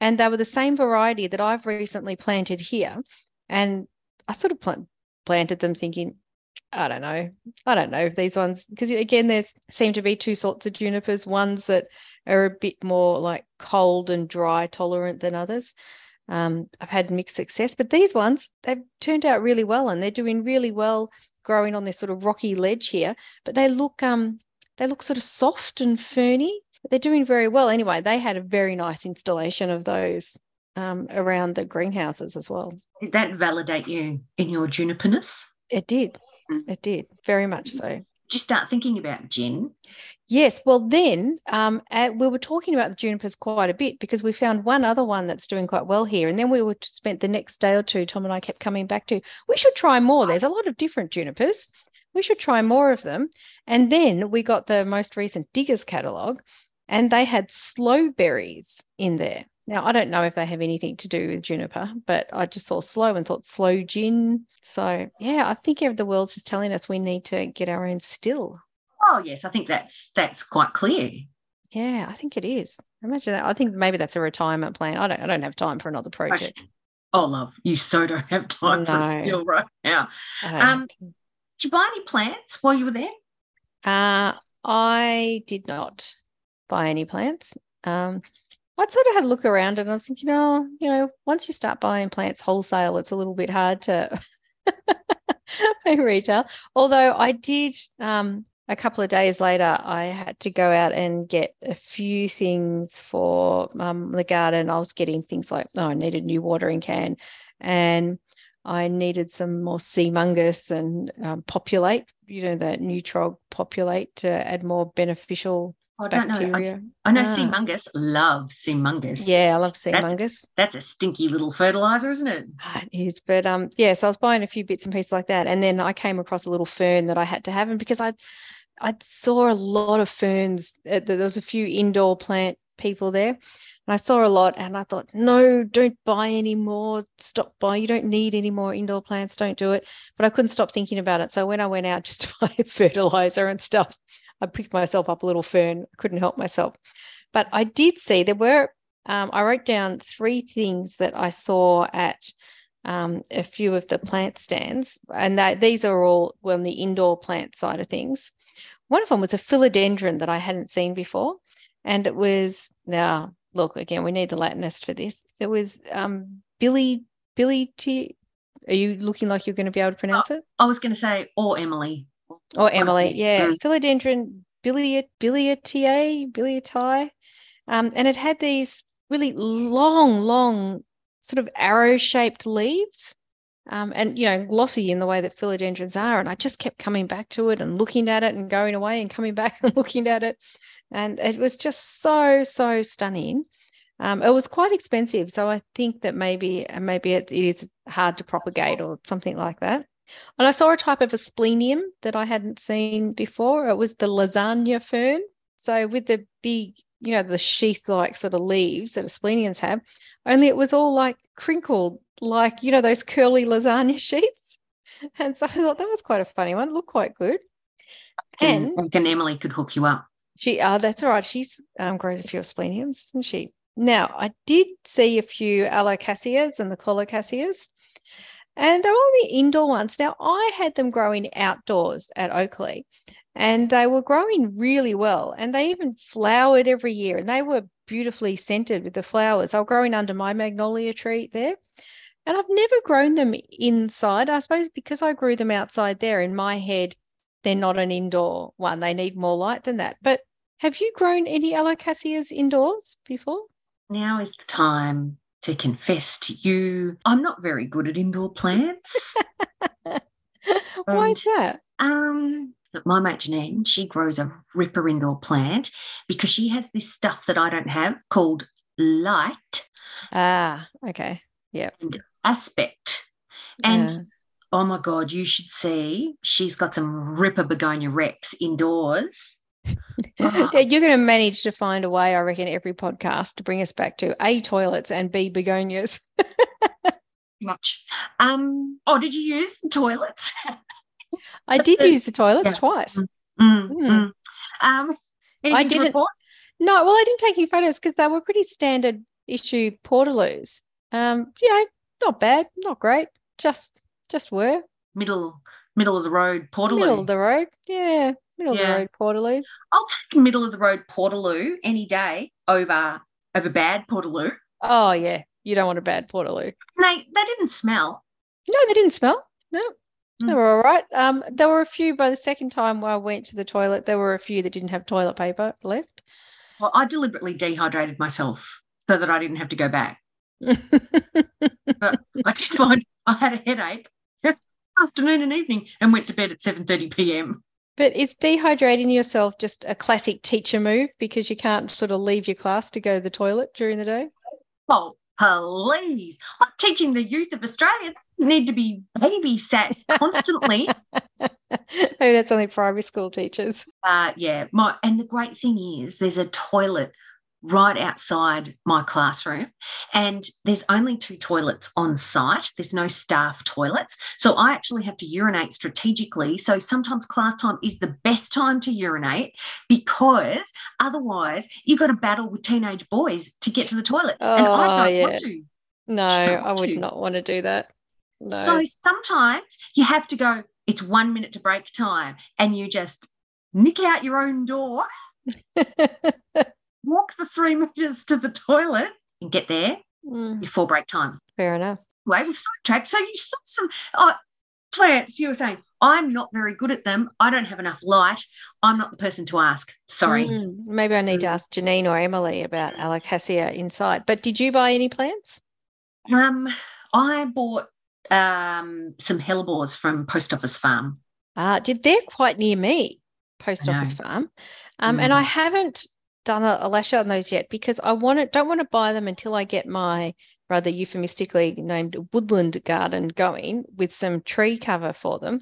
and they were the same variety that I've recently planted here, and I sort of plant, planted them thinking. I don't know. I don't know if these ones because again, there seem to be two sorts of junipers. Ones that are a bit more like cold and dry tolerant than others. Um, I've had mixed success, but these ones they've turned out really well, and they're doing really well growing on this sort of rocky ledge here. But they look um they look sort of soft and ferny. But they're doing very well anyway. They had a very nice installation of those um, around the greenhouses as well. Did that validate you in your juniperness? It did. Mm. It did very much so. You start thinking about gin? Yes, well, then um, we were talking about the junipers quite a bit because we found one other one that's doing quite well here, and then we were spent the next day or two. Tom and I kept coming back to we should try more. There's a lot of different junipers. We should try more of them. And then we got the most recent Diggers catalogue, and they had slow berries in there. Now I don't know if they have anything to do with juniper, but I just saw slow and thought slow gin. So yeah, I think the world's just telling us we need to get our own still. Oh yes, I think that's that's quite clear. Yeah, I think it is. Imagine that. I think maybe that's a retirement plan. I don't. I don't have time for another project. Oh love, you so don't have time for No. a still right now. I don't have Um, Did you buy any plants while you were there? Uh, I did not buy any plants. Um, I'd sort of had a look around and I was thinking, oh, you know, once you start buying plants wholesale, it's a little bit hard to pay retail. Although I did, um, a couple of days later, I had to go out and get a few things for um, the garden. I was getting things like, oh, I needed a new watering can and I needed some more Seamungus and um, populate, you know, that Neutrog populate to add more beneficial Oh, I don't know. I. I know Ah. Seamungus. Love Seamungus. Yeah, I love sea That's- mungus. That's a stinky little fertilizer, isn't it? It is, but um, yeah. So I was buying a few bits and pieces like that, and then I came across a little fern that I had to have, and because I, I saw a lot of ferns. uh, There was a few indoor plant people there. And I saw a lot and I thought, no, don't buy any more. Stop buying. You don't need any more indoor plants. Don't do it. But I couldn't stop thinking about it. So when I went out just to buy fertilizer and stuff, I picked myself up a little fern. couldn't help myself. But I did see there were, um, I wrote down three things that I saw at um, a few of the plant stands. And that, these are all well, on the indoor plant side of things. One of them was a philodendron that I hadn't seen before. And it was, now, look, again, we need the Latinist for this. It was um, Billy, Billy T. Are you looking like you're going to be able to pronounce it? I was going to say, or Emily. Or Emily, yeah. Mm. Philodendron biliat, biliatiae, biliati. Um, and it had these really long, long, sort of arrow shaped leaves. Um, and you know, glossy in the way that philodendrons are. And I just kept coming back to it and looking at it and going away and coming back and looking at it. And it was just so, so stunning. Um, it was quite expensive. So I think that maybe maybe it, it is hard to propagate or something like that. And I saw a type of asplenium that I hadn't seen before. It was the lasagna fern. So with the big, you know, the sheath-like sort of leaves that aspleniums have, only it was all like crinkled, like, you know, those curly lasagna sheets. And so I thought that was quite a funny one. It looked quite good. And And, and Emily could hook you up. she, uh, that's all right. She's um, grows a few aspleniums, isn't she? Now, I did see a few alocasias and the colocasias, and they were all the indoor ones. Now, I had them growing outdoors at Oakley, and they were growing really well. And they even flowered every year, and they were beautifully scented with the flowers. They were growing under my magnolia tree there. And I've never grown them inside. I suppose because I grew them outside there in my head, they're not an indoor one. They need more light than that. But have you grown any alocasias indoors before? Now is the time to confess to you. I'm not very good at indoor plants. Why is that? Um, my mate Janine, she grows a ripper indoor plant because she has this stuff that I don't have called light Ah, okay. Yeah. And aspect. And Yeah. oh my God, you should see she's got some ripper begonia rex indoors. You're going to manage to find a way, I reckon, every podcast to bring us back to A, toilets and B, begonias. Much. Um, oh, did you use the toilets? I did use the toilets Yeah. twice. Mm, Mm. mm. Um, to didn't- report? No, well, I didn't take any photos because they were pretty standard issue portaloos. Um, you know, not bad, not great, just just were Middle, middle of the road Portaloo. middle of the road. Yeah, middle Yeah. of the road portaloo. I'll take middle of the road Portaloo any day over over bad Portaloo. Oh yeah, you don't want a bad portaloo. They they didn't smell. No, they didn't smell. No, they Mm. were all right. Um, there were a few by the second time I went to the toilet. There were a few that didn't have toilet paper left. Well, I deliberately dehydrated myself so that I didn't have to go back. but I did find I had a headache afternoon and evening and went to bed at 7:30 p.m. But is dehydrating yourself just a classic teacher move because you can't sort of leave your class to go to the toilet during the day? Oh, please. I'm teaching the youth of Australia they need to be babysat constantly. Maybe that's only primary school teachers. Uh, yeah, my and the great thing is there's a toilet right outside my classroom, and there's only two toilets on site. There's no staff toilets, so I actually have to urinate strategically. So sometimes class time is the best time to urinate because otherwise you've got to battle with teenage boys to get to the toilet, and I Oh, don't yeah. want to. No, I would to. not want to do that. No. So sometimes you have to go. It's one minute to break time, and you just nick out your own door walk the three meters to the toilet and get there Mm, before break time. fair enough. Wait, we've sidetracked. So you saw some oh, plants. You were saying I'm not very good at them. I don't have enough light. I'm not the person to ask. Sorry. Mm, maybe I need to Mm. ask Janine or Emily about alocasia inside. But did you buy any plants? Um, I bought um some hellebores from Post Office Farm. Uh, did they're quite near me, Post Office Farm, um, and I Mm. haven't done a, a lash out on those yet because I want to don't want to buy them until I get my rather euphemistically named woodland garden going with some tree cover for them.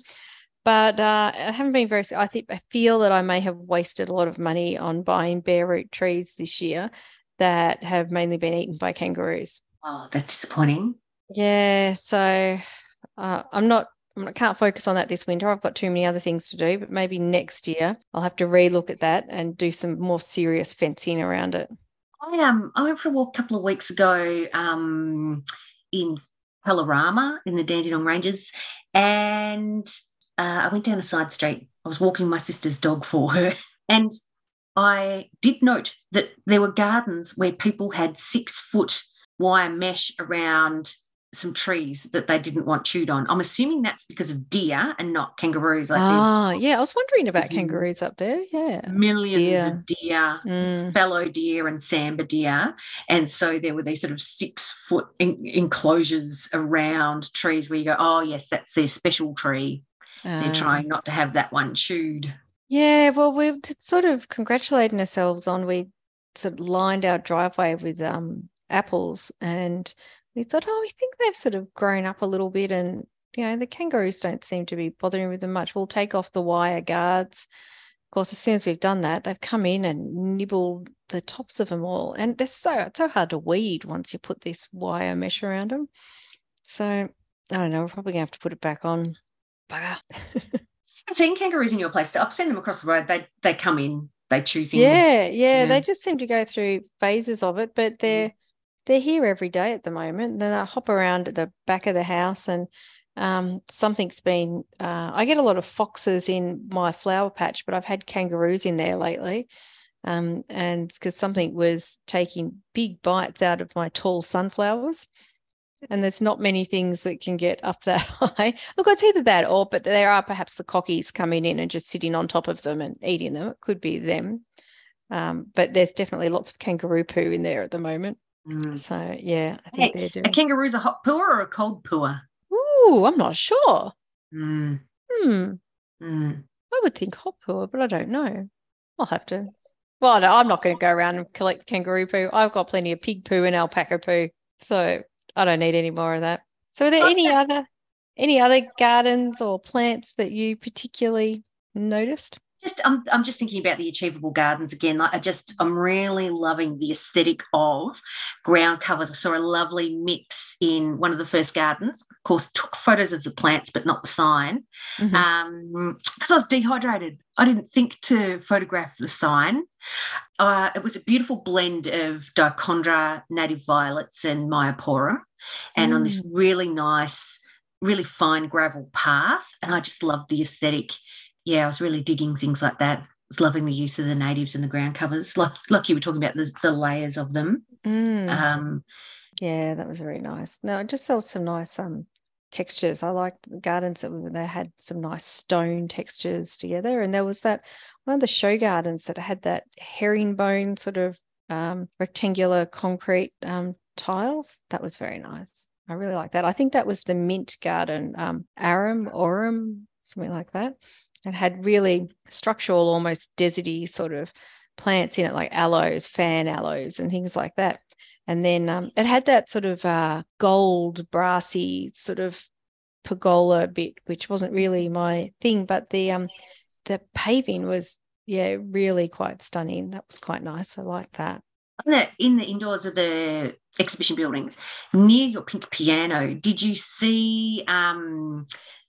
But uh, I haven't been very. I think I feel that I may have wasted a lot of money on buying bare root trees this year. that have mainly been eaten by kangaroos. Oh, that's disappointing. Yeah, so uh, I'm not. I can't focus on that this winter. I've got too many other things to do. But maybe next year I'll have to relook at that and do some more serious fencing around it. I um I went for a walk a couple of weeks ago um in Kalorama in the Dandenong Ranges, and uh, I went down a side street. I was walking my sister's dog for her, and I did note that there were gardens where people had six foot wire mesh around some trees that they didn't want chewed on. I'm assuming that's because of deer and not kangaroos. Like Ah, yeah, I was wondering about kangaroos up there. Yeah. millions Deer. of deer, Mm. fallow deer and sambar deer. And so there were these sort of six foot en- enclosures around trees where you go, oh, yes, that's their special tree. They're Ah. trying not to have that one chewed. Yeah, well, we're sort of congratulating ourselves on we sort of lined our driveway with um apples and we thought, oh, we think they've sort of grown up a little bit and you know, the kangaroos don't seem to be bothering with them much. We'll take off the wire guards. Of course, as soon as we've done that, they've come in and nibbled the tops of them all. And they're so so hard to weed once you put this wire mesh around them. So I don't know, we're probably gonna have to put it back on. Bugger. I've seen kangaroos in your place. I've seen them across the road. They they come in, they chew things. Yeah, yeah, Yeah. they just seem to go through phases of it, but mm. they're they're here every day at the moment. Then I hop around at the back of the house and um, something's been uh, I get a lot of foxes in my flower patch, but I've had kangaroos in there lately. Um, and because something was taking big bites out of my tall sunflowers. And there's not many things that can get up that high. Look, it's either that or, but there are perhaps the cockies coming in and just sitting on top of them and eating them. It could be them. Um, but there's definitely lots of kangaroo poo in there at the moment. Mm. So yeah, I think they're doing. A kangaroo's a hot pooer or a cold pooer? Ooh, I'm not sure. Mm, Hmm. mm. I would think hot poo, but I don't know. I'll have to. Well, no, I'm not going to go around and collect kangaroo poo. I've got plenty of pig poo and alpaca poo, so I don't need any more of that. So, are there any other any other gardens or plants that you particularly noticed? Just I'm I'm just thinking about the achievable gardens again. Like I just I'm really loving the aesthetic of ground covers. I saw a lovely mix in one of the first gardens. Of course, took photos of the plants, but not the sign. Mhm. um because I was dehydrated. I didn't think to photograph the sign. Uh, it was a beautiful blend of dichondra, native violets, and myoporum, and on this really nice, really fine gravel path. And I just loved the aesthetic. Yeah, I was really digging things like that. I was loving the use of the natives and the ground covers, like like you were talking about the, the layers of them. Mm. Um, Yeah, that was very nice. No, it just saw some nice um textures. I liked the gardens that they had some nice stone textures together. And there was that one of the show gardens that had that herringbone sort of um, rectangular concrete um, tiles. That was very nice. I really like that. I think that was the mint garden, um, arum, aurum, something like that. It had really structural, almost deserty sort of plants in it, like aloes, fan aloes, and things like that. And then um, it had that sort of uh, gold, brassy sort of pergola bit, which wasn't really my thing, but the um, the paving was yeah really quite stunning. That was quite nice. I like that. in the, in the indoors of the exhibition buildings near your pink piano did you see um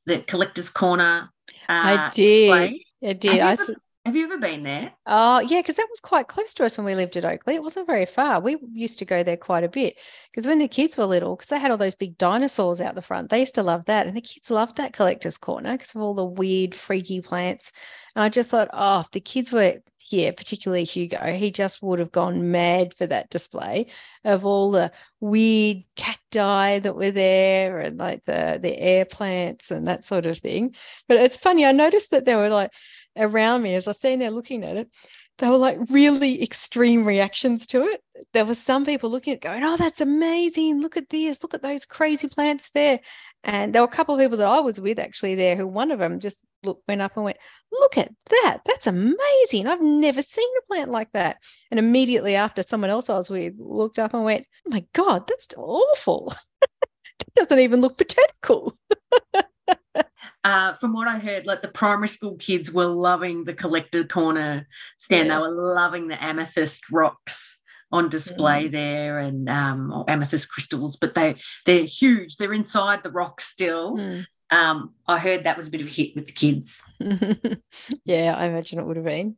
the collector's corner uh, I did. display? I did. I Have you, s- ever, have you ever been there Oh, yeah, because that was quite close to us when we lived at Oakley. It wasn't very far. We used to go there quite a bit because when the kids were little, because they had all those big dinosaurs out the front, they used to love that. And the kids loved that collector's corner because of all the weird, freaky plants. And I just thought, oh, if the kids were here, particularly Hugo, he just would have gone mad for that display of all the weird cacti that were there and like the the air plants and that sort of thing. But it's funny, I noticed that there were like around me as I was standing there looking at it, there were like really extreme reactions to it. There were some people looking at it going, Oh, that's amazing. Look at this. Look at those crazy plants there. And there were a couple of people that I was with actually there who one of them just look, went up and went, Look at that. That's amazing. I've never seen a plant like that. And immediately after, someone else I was with looked up and went, Oh my God, that's awful. that doesn't even look botanical. uh, from what I heard, like the primary school kids were loving the collector corner stand. Yeah. They were loving the amethyst rocks. on display there and um, or amethyst crystals, but they they're huge. They're inside the rock still. Mm. Um, I heard that was a bit of a hit with the kids. yeah, I imagine it would have been.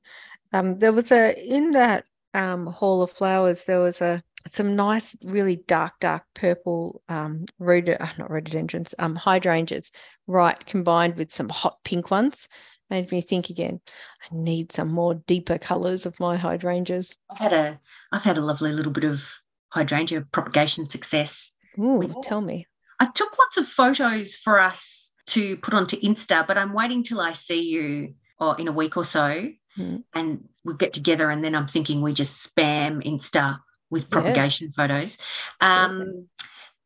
Um, there was a in that um, hall of flowers. There was a some nice, really dark, dark purple um, rhod- uh, not rhododendrons, um, hydrangeas, right, combined with some hot pink ones. Made me think again. I need some more deeper colours of my hydrangeas. I've had a I've had a lovely little bit of hydrangea propagation success. Ooh, We- tell me. I took lots of photos for us to put onto Insta, but I'm waiting till I see you or in a week or so Hmm. and we'll get together and then I'm thinking we just spam Insta with Yeah. propagation photos. Um,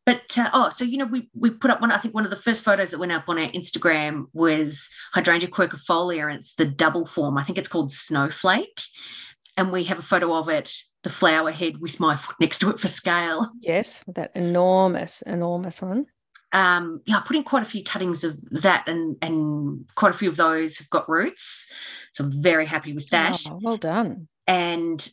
but uh, oh, so you know, we we put up one. I think one of the first photos that went up on our Instagram was hydrangea quercifolia, and it's the double form. I think it's called snowflake, and we have a photo of it, the flower head with my foot next to it for scale. Yes, that enormous, enormous one. um, yeah, I put in quite a few cuttings of that, and and quite a few of those have got roots. So I'm very happy with that. Oh, well done. And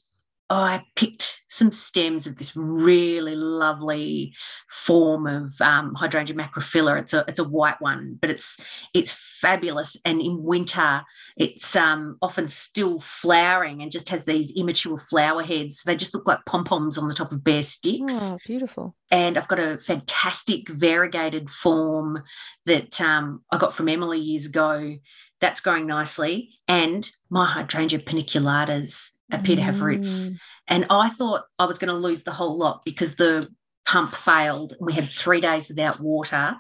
I picked some stems of this really lovely form of um, hydrangea macrophylla. It's a it's a white one, but it's it's fabulous. And in winter, it's um, often still flowering and just has these immature flower heads. They just look like pom poms on the top of bare sticks Oh, beautiful. and I've got a fantastic variegated form that um, I got from Emily years ago. That's growing nicely, and my hydrangea paniculatas appear to have roots. Mm. And I thought I was going to lose the whole lot because the pump failed. We had three days without water,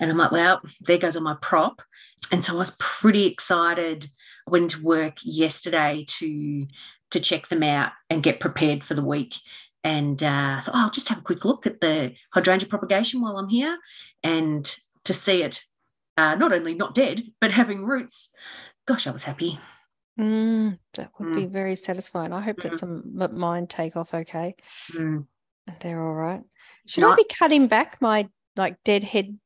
and I'm like, well, there goes all my prop. And so I was pretty excited. I went into work yesterday to to check them out and get prepared for the week and uh, thought, oh, I'll just have a quick look at the hydrangea propagation while I'm here, and to see it uh, not only not dead but having roots. Gosh, I was happy. Mm, that would be very satisfying. I hope Mhm. that some m- mine take off okay. Mm. They're all right. Should I be cutting back my like dead head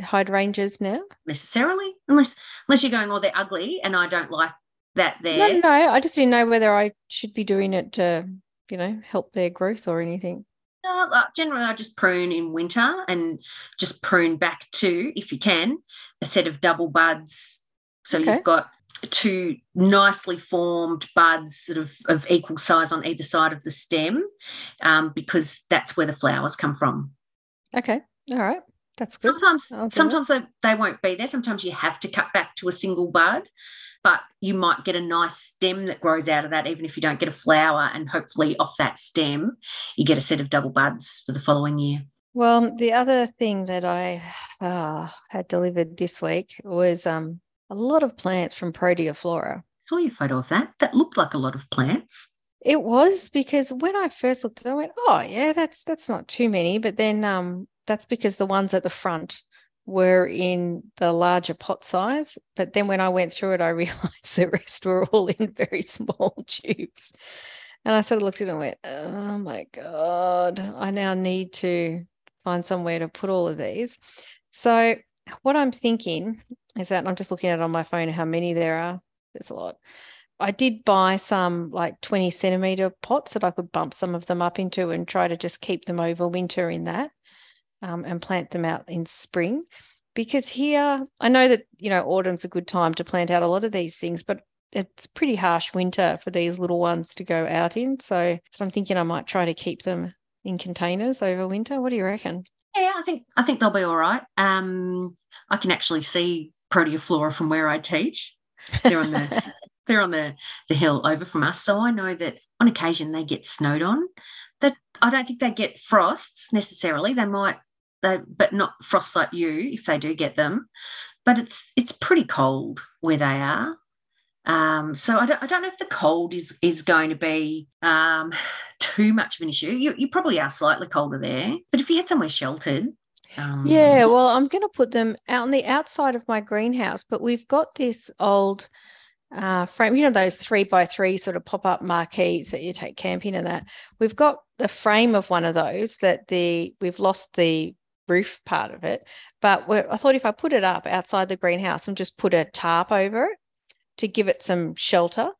hydrangeas now? necessarily, unless unless you're going, oh, they're ugly, and I don't like that there. no, I just didn't know whether I should be doing it to, you know, help their growth or anything. No, uh, generally, I just prune in winter and just prune back to, if you can, a set of double buds. So Okay. you've got two nicely formed buds sort of, of equal size on either side of the stem um, because that's where the flowers come from. Okay, all right, that's good. Sometimes, that. sometimes they, they won't be there. Sometimes you have to cut back to a single bud, but you might get a nice stem that grows out of that, even if you don't get a flower. And hopefully, off that stem, you get a set of double buds for the following year. Well, the other thing that I uh, had delivered this week was um, a lot of plants from Proteaflora. saw your photo of that. That looked like a lot of plants. It was because when I first looked at it, I went, "Oh, yeah, that's that's not too many." But then um, that's because the ones at the front were in the larger pot size. But then when I went through it, I realized the rest were all in very small tubes. And I sort of looked at it and went, "Oh my god, I now need to find somewhere to put all of these." So what I'm thinking is that I'm just looking at it on my phone how many there are. There's a lot. I did buy some like 20 centimeter pots that I could bump some of them up into and try to just keep them over winter in that um, and plant them out in spring. Because here, I know that, you know, autumn's a good time to plant out a lot of these things, but it's pretty harsh winter for these little ones to go out in. So, so I'm thinking I might try to keep them in containers over winter. What do you reckon? Yeah, I think I think they'll be all right. Um, I can actually see Proteaflora from where I teach. They're on the they're on the the hill over from us, so I know that on occasion they get snowed on. That I don't think they get frosts necessarily. They might, they, but not frosts like you if they do get them. But it's it's pretty cold where they are. Um, so I don't, I don't know if the cold is is going to be um, too much of an issue. You, you probably are slightly colder there, but if you had somewhere sheltered, um, Yeah, well, I'm going to put them out on the outside of my greenhouse, but we've got this old uh, frame, you know, those three by three sort of pop up marquees that you take camping and that. We've got the frame of one of those that the we've lost the roof part of it, but I thought if I put it up outside the greenhouse and just put a tarp over it to give it some shelter.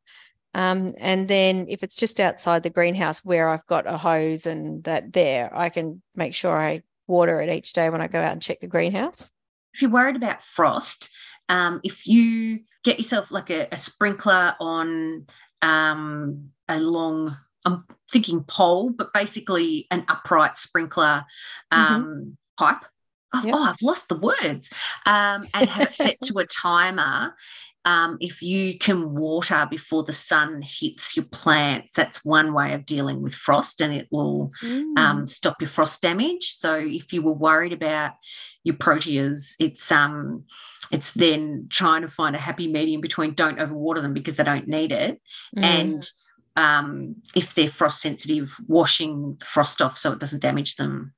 Um, and then if it's just outside the greenhouse where I've got a hose and that there, I can make sure I water it each day when I go out and check the greenhouse. If you're worried about frost, um, if you get yourself like a, a sprinkler on um, a long, I'm thinking pole, but basically an upright sprinkler um, pipe. Oh, Yep. oh, I've lost the words. Um, and have it set to a timer. Um, if you can water before the sun hits your plants, that's one way of dealing with frost, and it will Mm. um, stop your frost damage. So if you were worried about your proteas, it's um it's then trying to find a happy medium between don't overwater them because they don't need it, Mm. and um, if they're frost sensitive, washing the frost off so it doesn't damage them.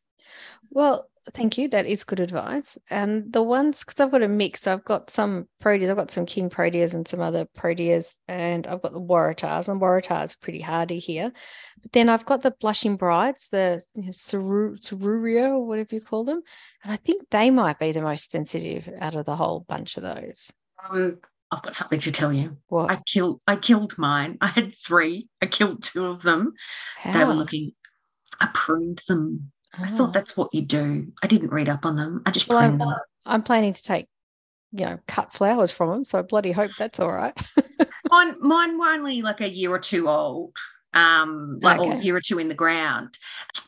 Well, thank you. That is good advice. And the ones, because I've got a mix, I've got some proteas, I've got some king proteas and some other proteas, and I've got the waratahs, and waratahs are pretty hardy here. But then I've got the blushing brides, the you know, ceru- Serruria or whatever you call them. And I think they might be the most sensitive out of the whole bunch of those. Um, I've got something to tell you. What? I killed I killed mine. I had three. I killed two of them. They were looking. I pruned them. I Oh. thought that's what you do. I didn't read up on them. I just Well, I'm, pruned them. I'm planning to take, you know, cut flowers from them. So I bloody hope that's all right. Mine, mine were only like a year or two old, um, like or a year or two in the ground,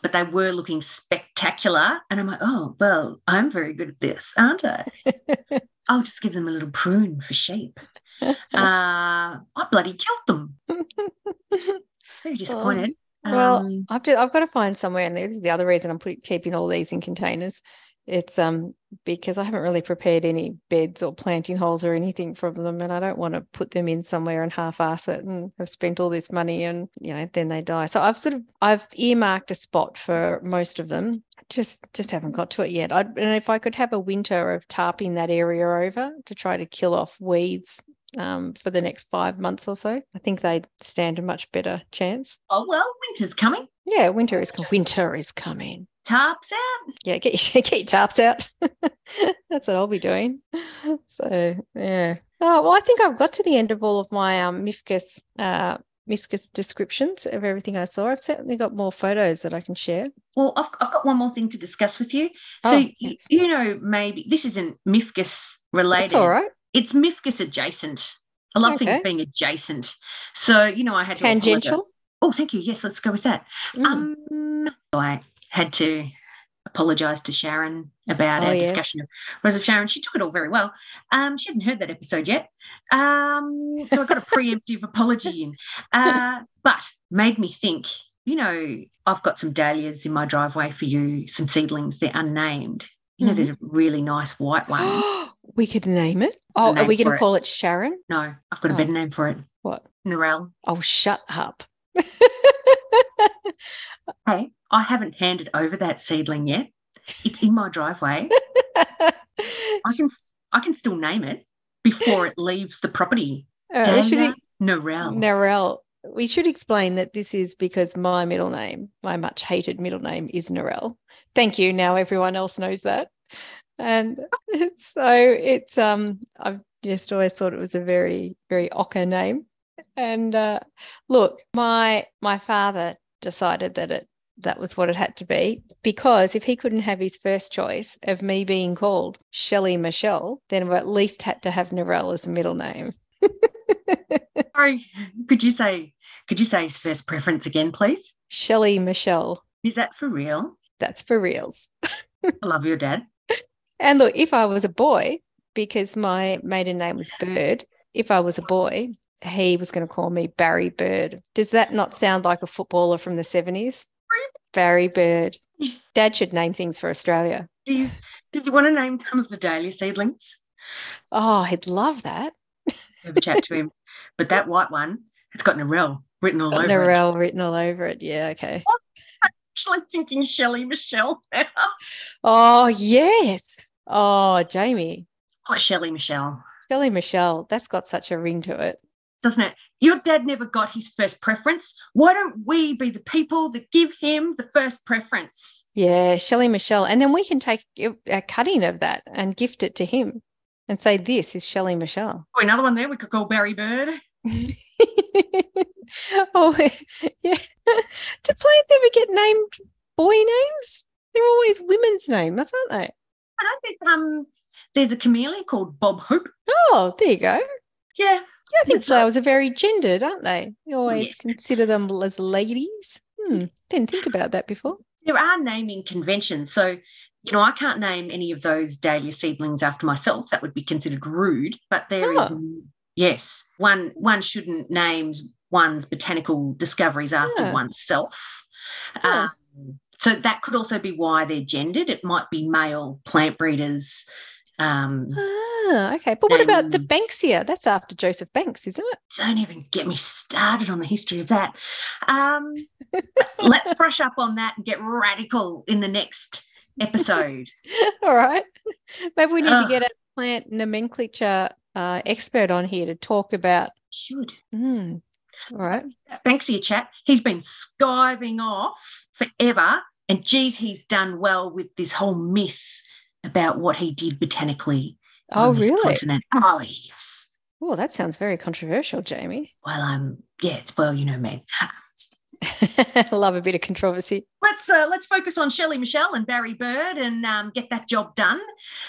but they were looking spectacular. And I'm like, oh well, I'm very good at this, aren't I? I'll just give them a little prune for shape. Uh, I bloody killed them. Very disappointed. Well, Um, I've just, I've got to find somewhere, and this is the other reason I'm putting, keeping all these in containers. It's um because I haven't really prepared any beds or planting holes or anything from them, and I don't want to put them in somewhere and half-ass it and have spent all this money and you know then they die. So I've sort of I've earmarked a spot for most of them. Just just haven't got to it yet. I'd, and if I could have a winter of tarping that area over to try to kill off weeds um, for the next five months or so, I think they'd stand a much better chance. oh well, winter's coming. Yeah, winter is com- winter is coming. Tarps out. Yeah, get your, get your tarps out. That's what I'll be doing. So yeah. Oh well, I think I've got to the end of all of my um MIFGUS uh descriptions of everything I saw. I've certainly got more photos that I can share. Well, I've, I've got one more thing to discuss with you. So, Oh, y- yes. you know, maybe this isn't MIFGUS related. That's all right. It's MIFGUS adjacent. I love things being adjacent. So, you know, I had to Tangential? Oh, thank you. Yes, let's go with that. Mm. Um, I had to apologise to Sharon about Oh, our yes. discussion of Rose of Sharon. She took it all very well. Um, she hadn't heard that episode yet. Um, so I got a preemptive apology in. Uh, but made me think, you know, I've got some dahlias in my driveway for you, some seedlings, they're unnamed. You know, Mhm. there's a really nice white one. we could name it. Oh, are we going to call it Sharon? No, I've got a Oh. better name for it. What? Narelle. Oh, shut up. Hey, I haven't handed over that seedling yet. It's in my driveway. I can I can still name it before it leaves the property. Uh, we should Dahlia e- Narelle. Narelle. We should explain that this is because my middle name, my much hated middle name, is Narelle. Thank you. Now everyone else knows that. And so it's um I've just always thought it was a very, very ochre name. And uh look, my my father decided that it that was what it had to be because if he couldn't have his first choice of me being called Shelley Michelle, then we at least had to have Narelle as a middle name. Sorry, could you say could you say his first preference again, please? Shelley Michelle. Is that for real? That's for reals. I love your dad. And look, if I was a boy, because my maiden name was Bird, if I was a boy, he was going to call me Barry Bird. Does that not sound like a footballer from the 70s? Barry Bird. Dad should name things for Australia. Do you did you want to name some of the Dahlia seedlings? Oh, he'd love that. Have a chat to him. But that white one, it's got Narelle written all Got over it. Narelle written all over it. Yeah, okay. I'm Actually thinking Shelley Michelle. now. Oh, yes. Oh, Jamie. oh, Shelley Michelle. Shelley Michelle. That's got such a ring to it. doesn't it? Your dad never got his first preference. Why don't we be the people that give him the first preference? Yeah, Shelley Michelle. And then we can take a cutting of that and gift it to him and say, This is Shelley Michelle. Oh, another one there we could call Barry Bird. oh, yeah. Do plants ever get named boy names? They're always women's names, aren't they? I don't think um there's a camellia called Bob Hope. Oh, there you go. Yeah. Yeah, I think flowers are very gendered, aren't they? You always Yes. consider them as ladies. Hmm, didn't think about that before. There are naming conventions. So, you know, I can't name any of those dahlia seedlings after myself. That would be considered rude. But there is, Oh. yes, one one shouldn't name one's botanical discoveries after Yeah. oneself. Yeah. Um, so that could also be why they're gendered. It might be male plant breeders. Um, Ah, okay. But what about the Banksia? That's after Joseph Banks, isn't it? don't even get me started on the history of that. Um, let's brush up on that and get radical in the next episode. All right. Maybe we need to get a plant nomenclature uh, expert on here to talk about. Should. Hmm. All right. Banksia chat, he's been skiving off forever. And geez, he's done well with this whole myth about what he did botanically Oh, on this really? continent. Oh, yes. Oh, that sounds very controversial, Jamie. Well, um, yeah, it's well, you know me. Love a bit of controversy. Let's uh, let's focus on Shelley Michelle and Barry Bird and um, get that job done.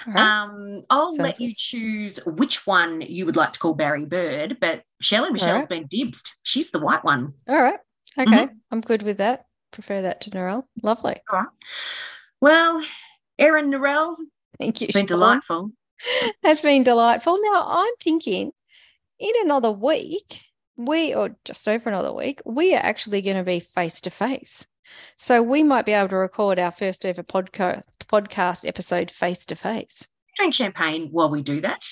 Right. Um, I'll Sounds let good. you choose which one you would like to call Barry Bird, but Shelley Michelle's right. been dibsed. She's the white one. All right. Okay. Mm-hmm. I'm good with that. Prefer that to Narelle. Lovely. All right. Well, Erin Narelle, Thank you. it's been delightful. Has been delightful. Now I'm thinking in another week, we or just over another week, we are actually going to be face to face. So we might be able to record our first ever podcast podcast episode face to face. Drink champagne while we do that.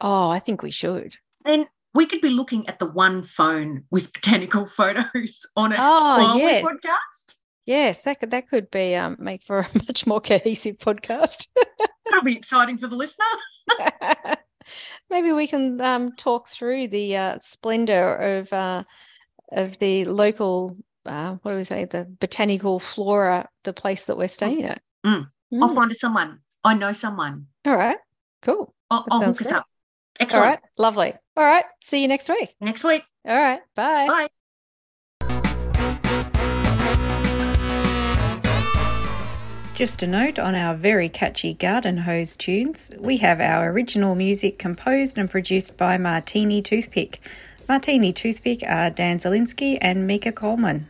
Oh, I think we should. Then we could be looking at the one phone with botanical photos on it Oh, while yes. we podcast. Yes, that could that could be um make for a much more cohesive podcast. That'll be exciting for the listener. Maybe we can um, talk through the uh, splendor of uh, of the local, uh, what do we say, the botanical flora, the place that we're staying at. Mm. Mm. I'll find someone. I know someone. All right, cool. I'll, I'll hook us up. Excellent. All right, lovely. All right, see you next week. Next week. All right, bye. Bye. Just a note on our very catchy garden hose tunes. We have our original music composed and produced by Martini Toothpick. Martini Toothpick are Dan Zielinski and Mika Coleman.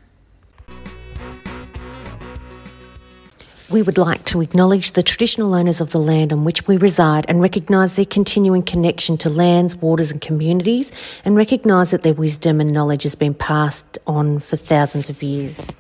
We would like to acknowledge the traditional owners of the land on which we reside and recognise their continuing connection to lands, waters, and communities, and recognise that their wisdom and knowledge has been passed on for thousands of years.